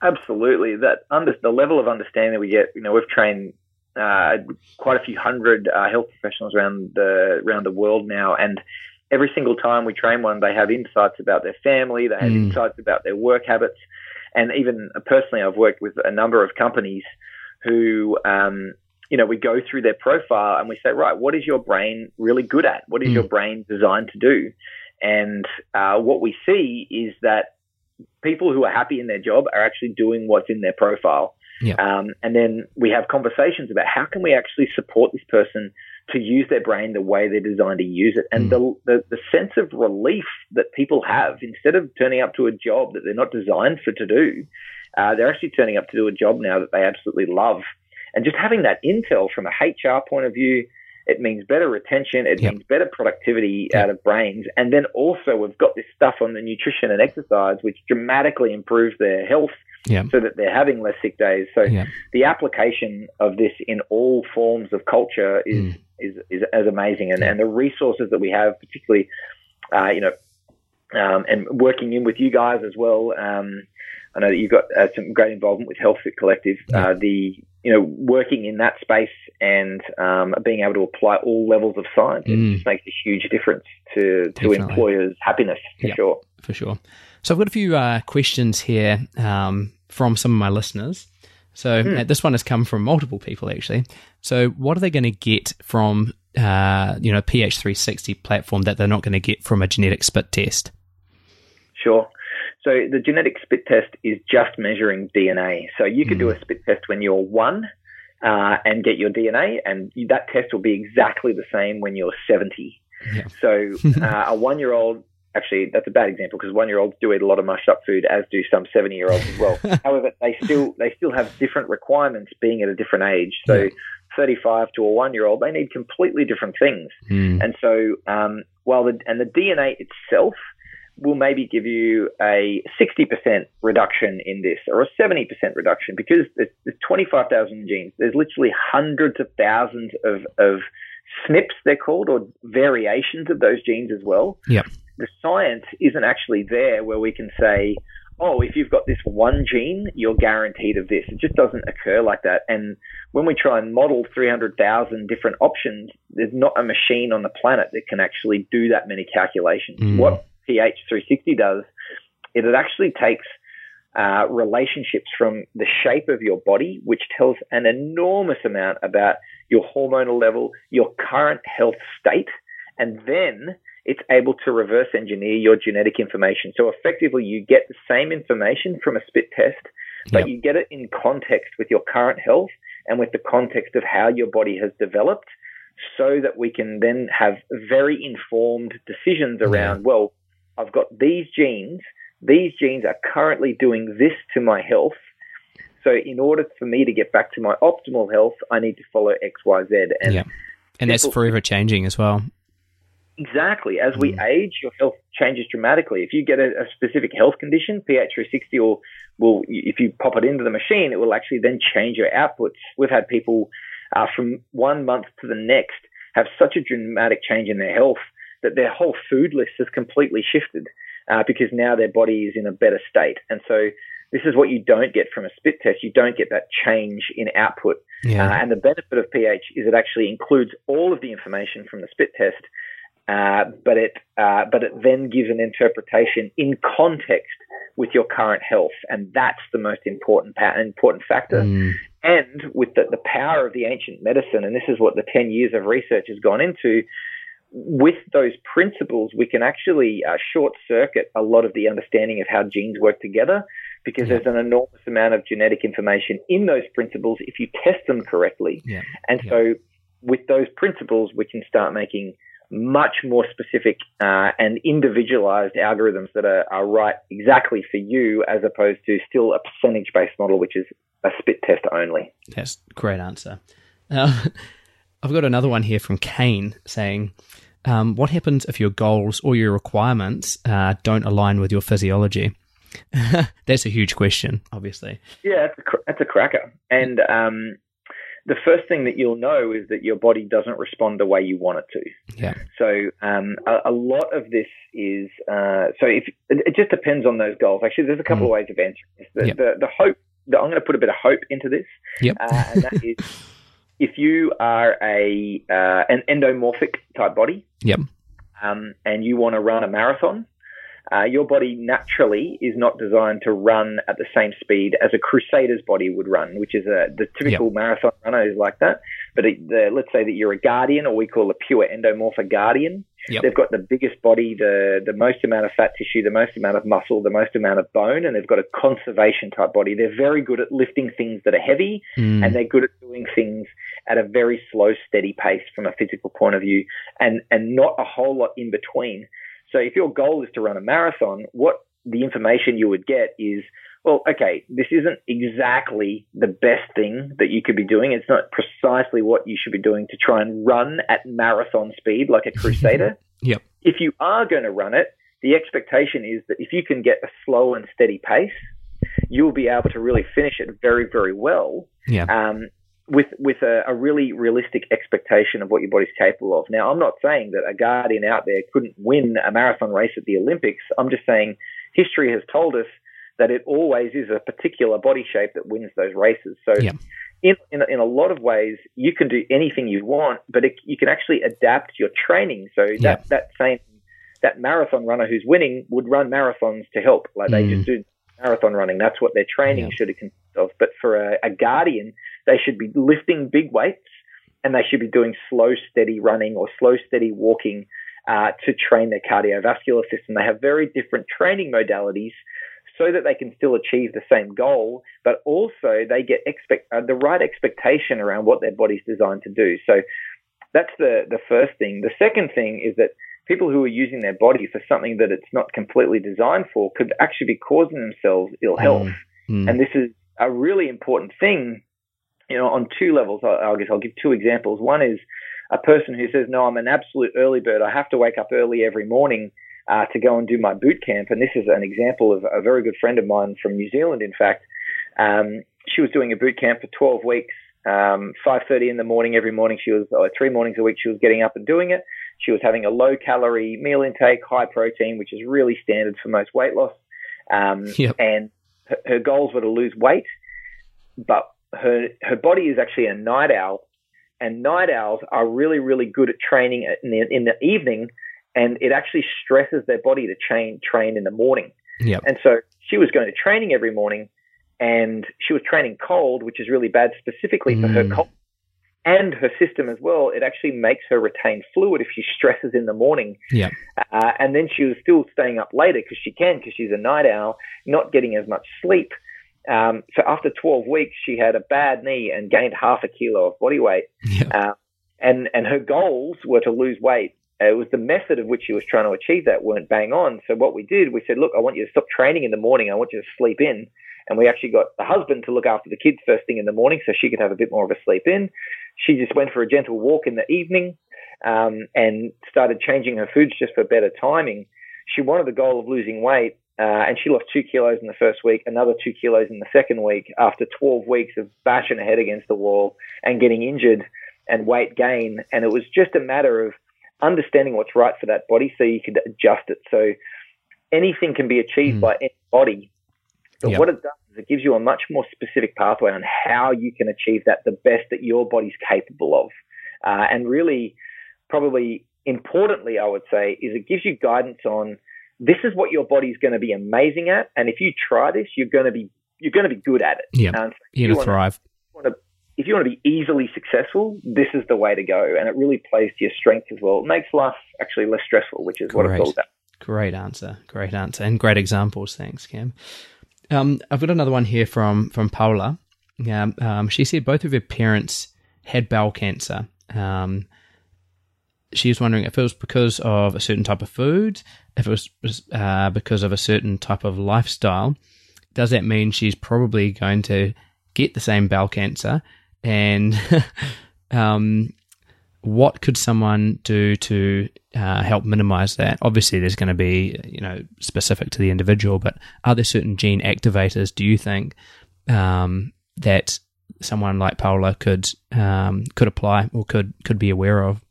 Absolutely, that under, the level of understanding we get. You know, we've trained uh, quite a few hundred uh, health professionals around the around the world now, and every single time we train one, they have insights about their family, they have Mm. insights about their work habits, and even personally, I've worked with a number of companies who. Um, you know, we go through their profile and we say, right, what is your brain really good at? What is Mm. your brain designed to do? And uh, what we see is that people who are happy in their job are actually doing what's in their profile. Yeah. Um, and then we have conversations about how can we actually support this person to use their brain the way they're designed to use it. And the, the, the sense of relief that people have instead of turning up to a job that they're not designed for to do, uh, they're actually turning up to do a job now that they absolutely love. And just having that intel from a HR point of view, it means better retention. It Yep. means better productivity Yep. out of brains. And then also we've got this stuff on the nutrition and exercise, which dramatically improves their health so that they're having less sick days. So the application of this in all forms of culture is, Mm. Is, is, is amazing. And, and the resources that we have, particularly, uh, you know, um, and working in with you guys as well. Um, I know that you've got uh, some great involvement with Health Fit Collective. Yeah. Uh, the you know working in that space and um, being able to apply all levels of science it Mm. just makes a huge difference to to employers' happiness for Yeah. sure. for sure. So I've got a few uh, questions here um, from some of my listeners. So Hmm. uh, this one has come from multiple people actually. So what are they going to get from uh, you know PH360 platform that they're not going to get from a genetic spit test? Sure. So the genetic spit test is just measuring DNA. So you could do a spit test when you're one uh, and get your DNA, and that test will be exactly the same when you're 70. Yeah. So uh, a one-year-old, actually, that's a bad example because one-year-olds do eat a lot of mushed up food, as do some 70-year-olds as well. However, they still they still have different requirements being at a different age. So. Yeah. 35 to a one year old, they need completely different things. Mm. And so, um, while the and the DNA itself will maybe give you a 60% reduction in this or a 70% reduction because there's, there's 25,000 genes. There's literally hundreds of thousands of, of SNPs, they're called, or variations of those genes as well. Yep. The science isn't actually there where we can say, oh, if you've got this one gene, you're guaranteed of this. It just doesn't occur like that. And when we try and model 300,000 different options, there's not a machine on the planet that can actually do that many calculations. Mm. What pH 360 does is it actually takes uh, relationships from the shape of your body, which tells an enormous amount about your hormonal level, your current health state, and then it's able to reverse engineer your genetic information. So effectively, you get the same information from a spit test, but Yep. you get it in context with your current health and with the context of how your body has developed so that we can then have very informed decisions around, well, I've got these genes. These genes are currently doing this to my health. So in order for me to get back to my optimal health, I need to follow X, Y, Z. And Yeah. And that's forever changing as well. Exactly. As we Mm. age, your health changes dramatically. If you get a, a specific health condition, pH360 or will, if you pop it into the machine, it will actually then change your outputs. We've had people uh, from one month to the next have such a dramatic change in their health that their whole food list has completely shifted uh, because now their body is in a better state. And so this is what you don't get from a spit test. You don't get that change in output. Yeah. Uh, and the benefit of pH is it actually includes all of the information from the spit test, uh, but it uh, but it then gives an interpretation in context with your current health, and that's the most important pa- important factor. Mm. And with the, the power of the ancient medicine, and this is what the ten years of research has gone into. With those principles, we can actually uh, short circuit a lot of the understanding of how genes work together because Yeah. there's an enormous amount of genetic information in those principles if you test them correctly. Yeah. And Yeah. so, with those principles, we can start making much more specific uh, and individualized algorithms that are, are right exactly for you, as opposed to still a percentage based model, which is a spit test only. That's a great answer. Uh, I've got another one here from Kane saying, um, "What happens if your goals or your requirements uh, don't align with your physiology?" That's a huge question, obviously. Yeah, that's a, cr- that's a cracker. And um, the first thing that you'll know is that your body doesn't respond the way you want it to. Yeah. So um, a, a lot of this is uh, so if it, it just depends on those goals. Actually, there's a couple of ways of answering this. The, Yep. the, the hope. The, I'm going to put a bit of hope into this, Yep. uh, and that is if you are a uh, an endomorphic type body, Yep. um, and you want to run a marathon, uh, your body naturally is not designed to run at the same speed as a crusader's body would run, which is a the typical marathon runner is like that. But it, the, let's say that you're a guardian, or we call a pure endomorph endomorphic guardian. Yep. They've got the biggest body, the the most amount of fat tissue, the most amount of muscle, the most amount of bone, and they've got a conservation type body. They're very good at lifting things that are heavy, Mm. and they're good at doing things at a very slow, steady pace from a physical point of view, and and not a whole lot in between. So if your goal is to run a marathon, what the information you would get is, well, okay, this isn't exactly the best thing that you could be doing. It's not precisely what you should be doing to try and run at marathon speed like a crusader. Yep. If you are going to run it, the expectation is that if you can get a slow and steady pace, you'll be able to really finish it very, very well Yeah. um, with with a, a really realistic expectation of what your body's capable of. Now, I'm not saying that a guardian out there couldn't win a marathon race at the Olympics. I'm just saying history has told us that it always is a particular body shape that wins those races. So. Yeah. In, in, in a lot of ways, you can do anything you want, but it, you can actually adapt your training. So that, Yeah. that same that marathon runner who's winning would run marathons to help. Like they Mm. just do marathon running. That's what their training Yeah. should consist of. But for a, a guardian, they should be lifting big weights and they should be doing slow, steady running or slow, steady walking uh, to train their cardiovascular system. They have very different training modalities so that they can still achieve the same goal, but also they get expect uh, the right expectation around what their body's designed to do. So that's the the first thing. The second thing is that people who are using their body for something that it's not completely designed for could actually be causing themselves ill health. Mm. And this is a really important thing, you know, on two levels. I, I guess I'll give two examples. One is a person who says, "No, I'm an absolute early bird. I have to wake up early every morning uh, to go and do my boot camp." And this is an example of a very good friend of mine from New Zealand. In fact, um, she was doing a boot camp for 12 weeks. Um, 5:30 in the morning every morning. She was or three mornings a week. She was getting up and doing it. She was having a low calorie meal intake, high protein, which is really standard for most weight loss. Um, Yep. And her, her goals were to lose weight, but her her body is actually a night owl, and night owls are really really good at training in the in the evening, and it actually stresses their body to train train in the morning. Yep. And so she was going to training every morning, and she was training cold, which is really bad specifically for her Mm. cold and her system as well. It actually makes her retain fluid if she stresses in the morning. Yep. Uh, and then she was still staying up later because she can, because she's a night owl, not getting as much sleep. Um, so after 12 weeks, she had a bad knee and gained half a kilo of body weight. Yep. Uh, and and her goals were to lose weight. It was the method of which she was trying to achieve that weren't bang on. So what we did, we said, look, I want you to stop training in the morning. I want you to sleep in. And we actually got the husband to look after the kids first thing in the morning so she could have a bit more of a sleep in. She just went for a gentle walk in the evening um, and started changing her foods just for better timing. She wanted the goal of losing weight, uh, and she lost two kilos in the first week, another two kilos in the second week after 12 weeks of bashing her head against the wall and getting injured and weight gain. And it was just a matter of understanding what's right for that body so you could adjust it. So anything can be achieved Mm. by any body. But Yep. what it does is it gives you a much more specific pathway on how you can achieve that the best that your body's capable of. Uh, and really, probably importantly, I would say, is it gives you guidance on this is what your body's going to be amazing at. And if you try this, you're going to be you're going to be good at it. Yep. Um, so You're going to thrive. want to if you want to be easily successful, this is the way to go, and it really plays to your strength as well. It makes life actually less stressful, which is what it's Great. all about. Great answer. Great answer. And great examples. Thanks, Cam. Um, I've got another one here from, from Paula. Um, um, she said both of her parents had bowel cancer. Um, she was wondering if it was because of a certain type of food, if it was uh, because of a certain type of lifestyle. Does that mean she's probably going to get the same bowel cancer? And um, what could someone do to uh, help minimize that? Obviously, there's going to be you know specific to the individual, but are there certain gene activators? Do you think um, that someone like Paula could um, could apply or could could be aware of?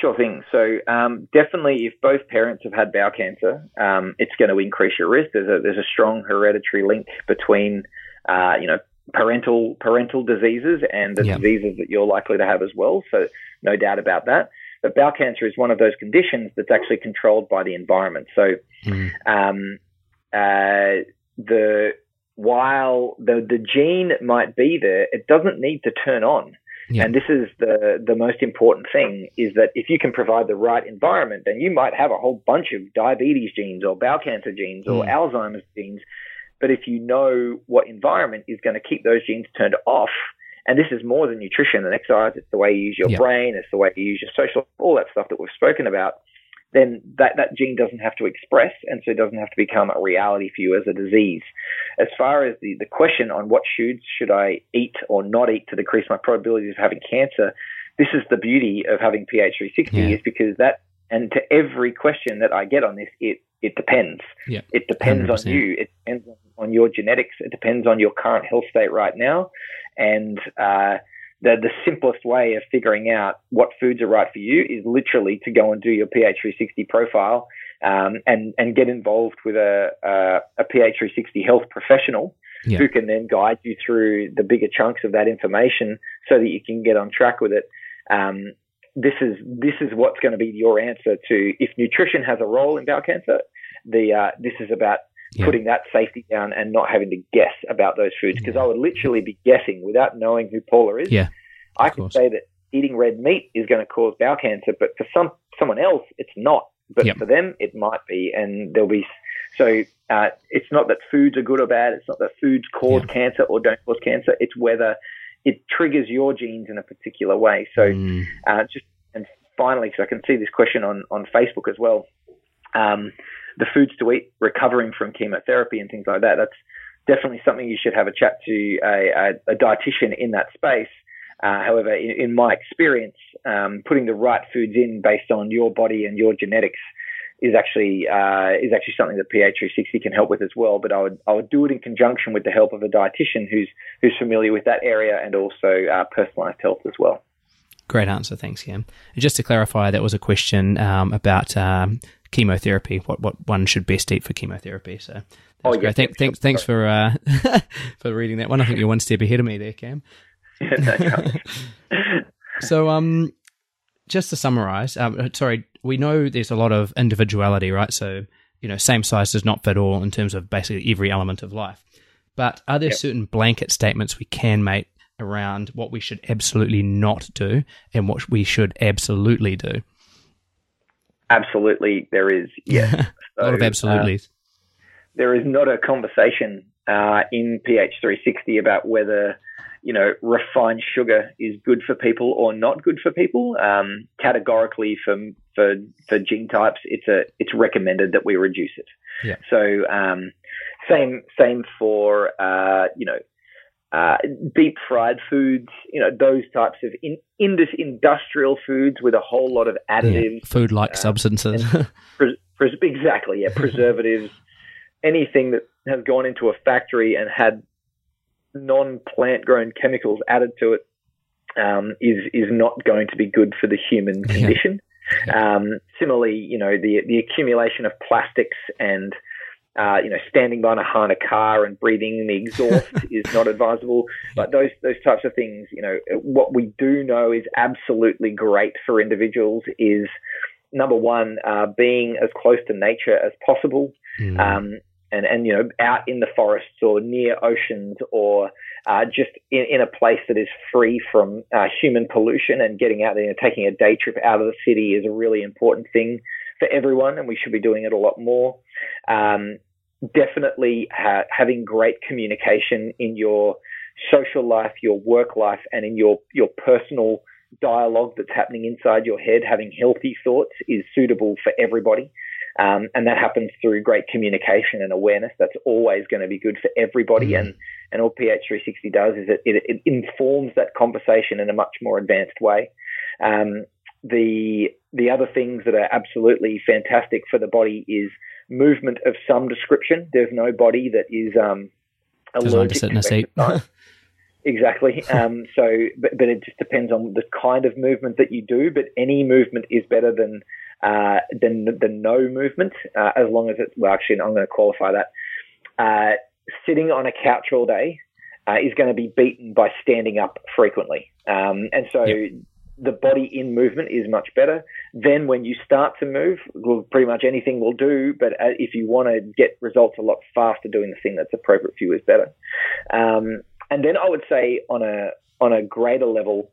Sure thing. So um, definitely, if both parents have had bowel cancer, um, it's going to increase your risk. There's a there's a strong hereditary link between uh, you know parental parental diseases and the Yeah. diseases that you're likely to have as well. So no doubt about that. But bowel cancer is one of those conditions that's actually controlled by the environment. So Mm. um, uh, the while the the gene might be there, it doesn't need to turn on. Yeah. And this is the the most important thing is that if you can provide the right environment, then you might have a whole bunch of diabetes genes or bowel cancer genes or Mm. Alzheimer's genes. But if you know what environment is going to keep those genes turned off, and this is more than nutrition and exercise, it's the way you use your Yeah. brain, it's the way you use your social, all that stuff that we've spoken about then that, that gene doesn't have to express and so it doesn't have to become a reality for you as a disease. As far as the, the question on what foods should I eat or not eat to decrease my probability of having cancer, this is the beauty of having PH360 Yeah. is because that, and to every question that I get on this, it, it depends. Yeah. It depends 100%. on you. It depends on, on your genetics. It depends on your current health state right now. And, uh, the, the simplest way of figuring out what foods are right for you is literally to go and do your PH360 profile um, and and get involved with a, a, a PH360 health professional Yeah. who can then guide you through the bigger chunks of that information so that you can get on track with it. Um, this is this is what's going to be your answer to if nutrition has a role in bowel cancer. The uh, this is about Yeah. putting that safety down and not having to guess about those foods because I would literally be guessing without knowing who Paula is. Yeah, I could say that eating red meat is going to cause bowel cancer, but for some someone else, it's not. But Yep. for them, it might be, and there'll be. So uh, it's not that foods are good or bad. It's not that foods cause Yeah. cancer or don't cause cancer. It's whether it triggers your genes in a particular way. So Mm. uh, just and finally, because I can see this question on on Facebook as well, um, the foods to eat, recovering from chemotherapy and things like that. That's definitely something you should have a chat to a, a, a dietitian in that space. Uh, however, in, in my experience, um, putting the right foods in based on your body and your genetics is actually uh, is actually something that PH360 can help with as well. But I would I would do it in conjunction with the help of a dietitian who's who's familiar with that area and also uh, personalized health as well. Great answer. Thanks, Cam. And just to clarify, that was a question um, about um, chemotherapy, what, what one should best eat for chemotherapy. So, Oh, great. yeah, Thank, thanks, thanks for uh, for reading that one. I think you're one step ahead of me there, Cam. So, um, just to summarize, um, sorry, we know there's a lot of individuality, right? So, you know, same size does not fit all in terms of basically every element of life. But are there Yep. certain blanket statements we can make around what we should absolutely not do and what we should absolutely do? Absolutely, there is. Yes. a lot of So, uh, absolutely. there is not a conversation uh, in PH360 about whether you know refined sugar is good for people or not good for people. Um, categorically, for for for gene types, it's a it's recommended that we reduce it. Yeah. So um, same same for uh, you know. Uh, deep fried foods, you know, those types of in, indus, industrial foods with a whole lot of additives, Food like uh, substances. pres- pres- exactly, yeah, preservatives, anything that has gone into a factory and had non-plant grown chemicals added to it um, is is not going to be good for the human Yeah. condition. Um, similarly, you know, the the accumulation of plastics and uh, you know, standing behind a car and breathing in the exhaust is not advisable. But those those types of things, you know, what we do know is absolutely great for individuals is number one, uh, being as close to nature as possible, Mm. um, and and you know, out in the forests or near oceans or uh, just in, in a place that is free from uh, human pollution and getting out there and taking a day trip out of the city is a really important thing for everyone, and we should be doing it a lot more. Um, definitely ha- having great communication in your social life, your work life, and in your your personal dialogue that's happening inside your head. Having healthy thoughts is suitable for everybody. Um, and that happens through great communication and awareness. That's always going to be good for everybody. Mm. And, and all PH360 does is it, it, it informs that conversation in a much more advanced way. Um, the the other things that are absolutely fantastic for the body is movement of some description. There's no body that is um, Designed to sit in a seat. Exactly. Um, so, but, but it just depends on the kind of movement that you do. But any movement is better than uh, than than no movement, uh, as long as it's well. Actually, I'm going to qualify that. Uh, sitting on a couch all day uh, is going to be beaten by standing up frequently, um, and so. Yep. The body in movement is much better. Then, when you start to move, well, pretty much anything will do. But uh, if you want to get results a lot faster, doing the thing that's appropriate for you is better. Um, and then I would say on a on a greater level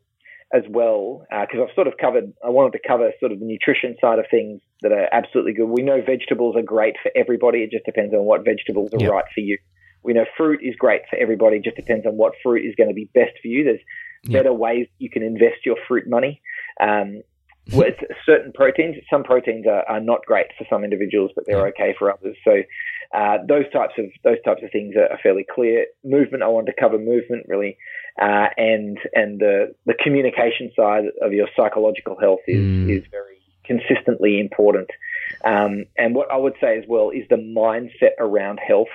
as well, because I've sort of covered. I wanted to cover sort of the nutrition side of things that are absolutely good. We know vegetables are great for everybody. It just depends on what vegetables are Yep. right for you. We know fruit is great for everybody. It just depends on what fruit is going to be best for you. There's Yep. better ways you can invest your fruit money. Um, with certain proteins, some proteins are, are not great for some individuals, but they're Yeah. okay for others. So uh, those types of those types of things are, are fairly clear. Movement, I wanted to cover movement really, uh, and and the the communication side of your psychological health is Mm. is very consistently important. Um, and what I would say as well is the mindset around health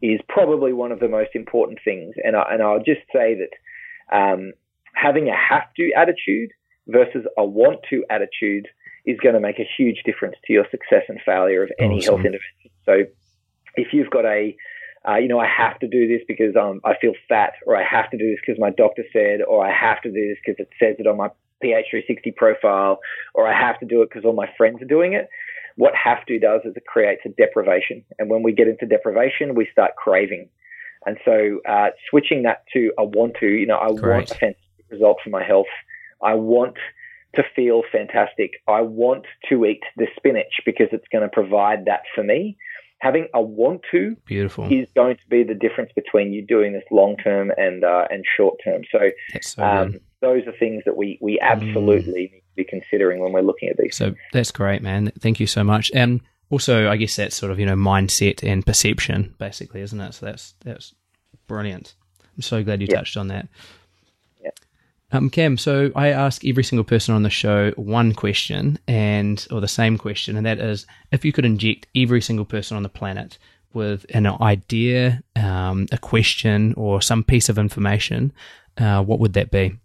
is probably one of the most important things. And I, and I'll just say that um, having a have to attitude versus a want to attitude is going to make a huge difference to your success and failure of any Awesome. health intervention. So if you've got a uh, you know, I have to do this because um, I feel fat, or I have to do this because my doctor said, or I have to do this because it says it on my PH360 profile, or I have to do it because all my friends are doing it. What have to does is it creates a deprivation. And when we get into deprivation, we start craving. And so uh, switching that to a want to, you know, I want a result for my health. I want to feel fantastic. I want to eat the spinach because it's going to provide that for me. Having a want to Beautiful. is going to be the difference between you doing this long term and uh, and short term. So so um, those are things that we we absolutely need to be considering when we're looking at these. So that's great, man. Thank you so much. And also, I guess that's sort of you know mindset and perception, basically, isn't it? So that's that's brilliant. I'm so glad you Yeah. touched on that. Um, Cam, so I ask every single person on the show one question, and or the same question, and that is, if you could inject every single person on the planet with an idea, um, a question, or some piece of information, uh, what would that be?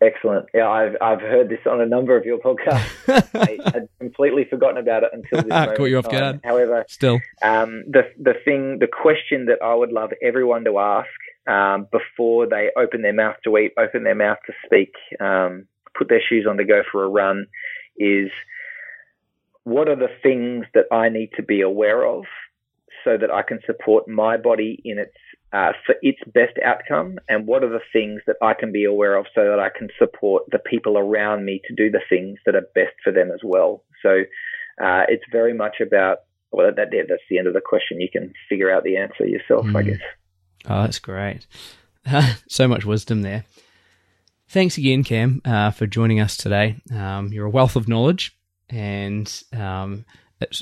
Excellent. Yeah, I've I've heard this on a number of your podcasts. I had completely forgotten about it until this moment Caught you off guard. However, Still. um, the the thing, the question that I would love everyone to ask um, before they open their mouth to eat, open their mouth to speak, um, put their shoes on to go for a run, is what are the things that I need to be aware of so that I can support my body in its uh, for its best outcome, and what are the things that I can be aware of so that I can support the people around me to do the things that are best for them as well. So uh, it's very much about well, that, that that's the end of the question. You can figure out the answer yourself, I Mm. guess. Oh, that's great. so much wisdom there. Thanks again, Cam, uh, for joining us today. Um, you're a wealth of knowledge, and um,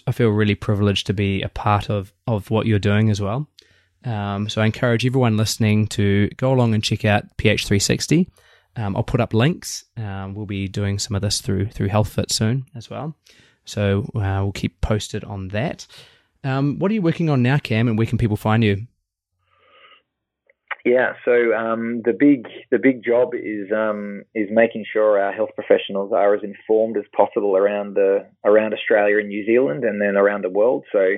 I feel really privileged to be a part of, of what you're doing as well. Um, so I encourage everyone listening to go along and check out PH360. Um, I'll put up links. Um, we'll be doing some of this through through HealthFit soon as well. So uh, we'll keep posted on that. Um, what are you working on now, Cam, and where can people find you? Yeah, so um, the big the big job is um, is making sure our health professionals are as informed as possible around the around Australia and New Zealand, and then around the world. So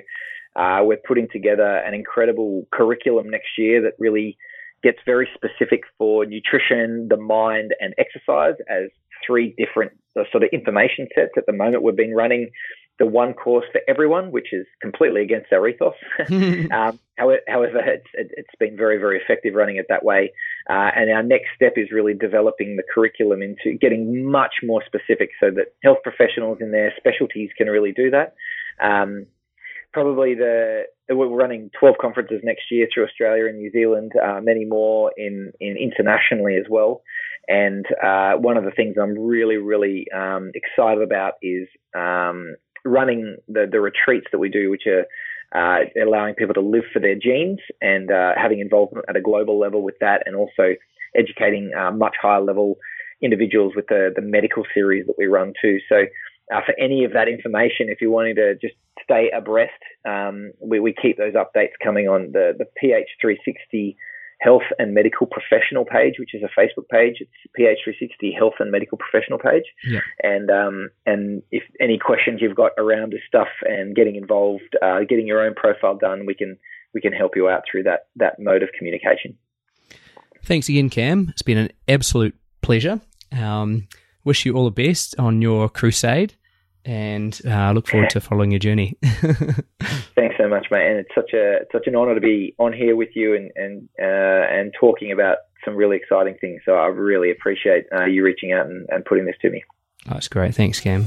uh, we're putting together an incredible curriculum next year that really gets very specific for nutrition, the mind, and exercise as three different uh, sort of information sets. At the moment, we've been running the one course for everyone, which is completely against our ethos. Um, however, it's, it, it's been very, very effective running it that way. Uh, and our next step is really developing the curriculum into getting much more specific so that health professionals in their specialties can really do that. Um, probably the we're running 12 conferences next year through Australia and New Zealand, uh, many more in, in internationally as well. And uh, one of the things I'm really, really um, excited about is um, running the, the retreats that we do, which are uh, allowing people to live for their genes and uh, having involvement at a global level with that, and also educating uh, much higher level individuals with the, the medical series that we run too. So, uh, for any of that information, if you're wanting to just stay abreast, um, we, we keep those updates coming on the, the PH360 Health and Medical Professional page, which is a Facebook page. It's PH360 Health and Medical Professional page. Yeah. And um, and if any questions you've got around this stuff and getting involved, uh, getting your own profile done, we can we can help you out through that that mode of communication. Thanks again, Cam. It's been an absolute pleasure. Um, wish you all the best on your crusade, and uh, look forward to following your journey. Thanks so much, mate. And it's such a it's such an honour to be on here with you and and uh, and talking about some really exciting things. So I really appreciate uh, you reaching out and, and putting this to me. That's great. Thanks, Cam.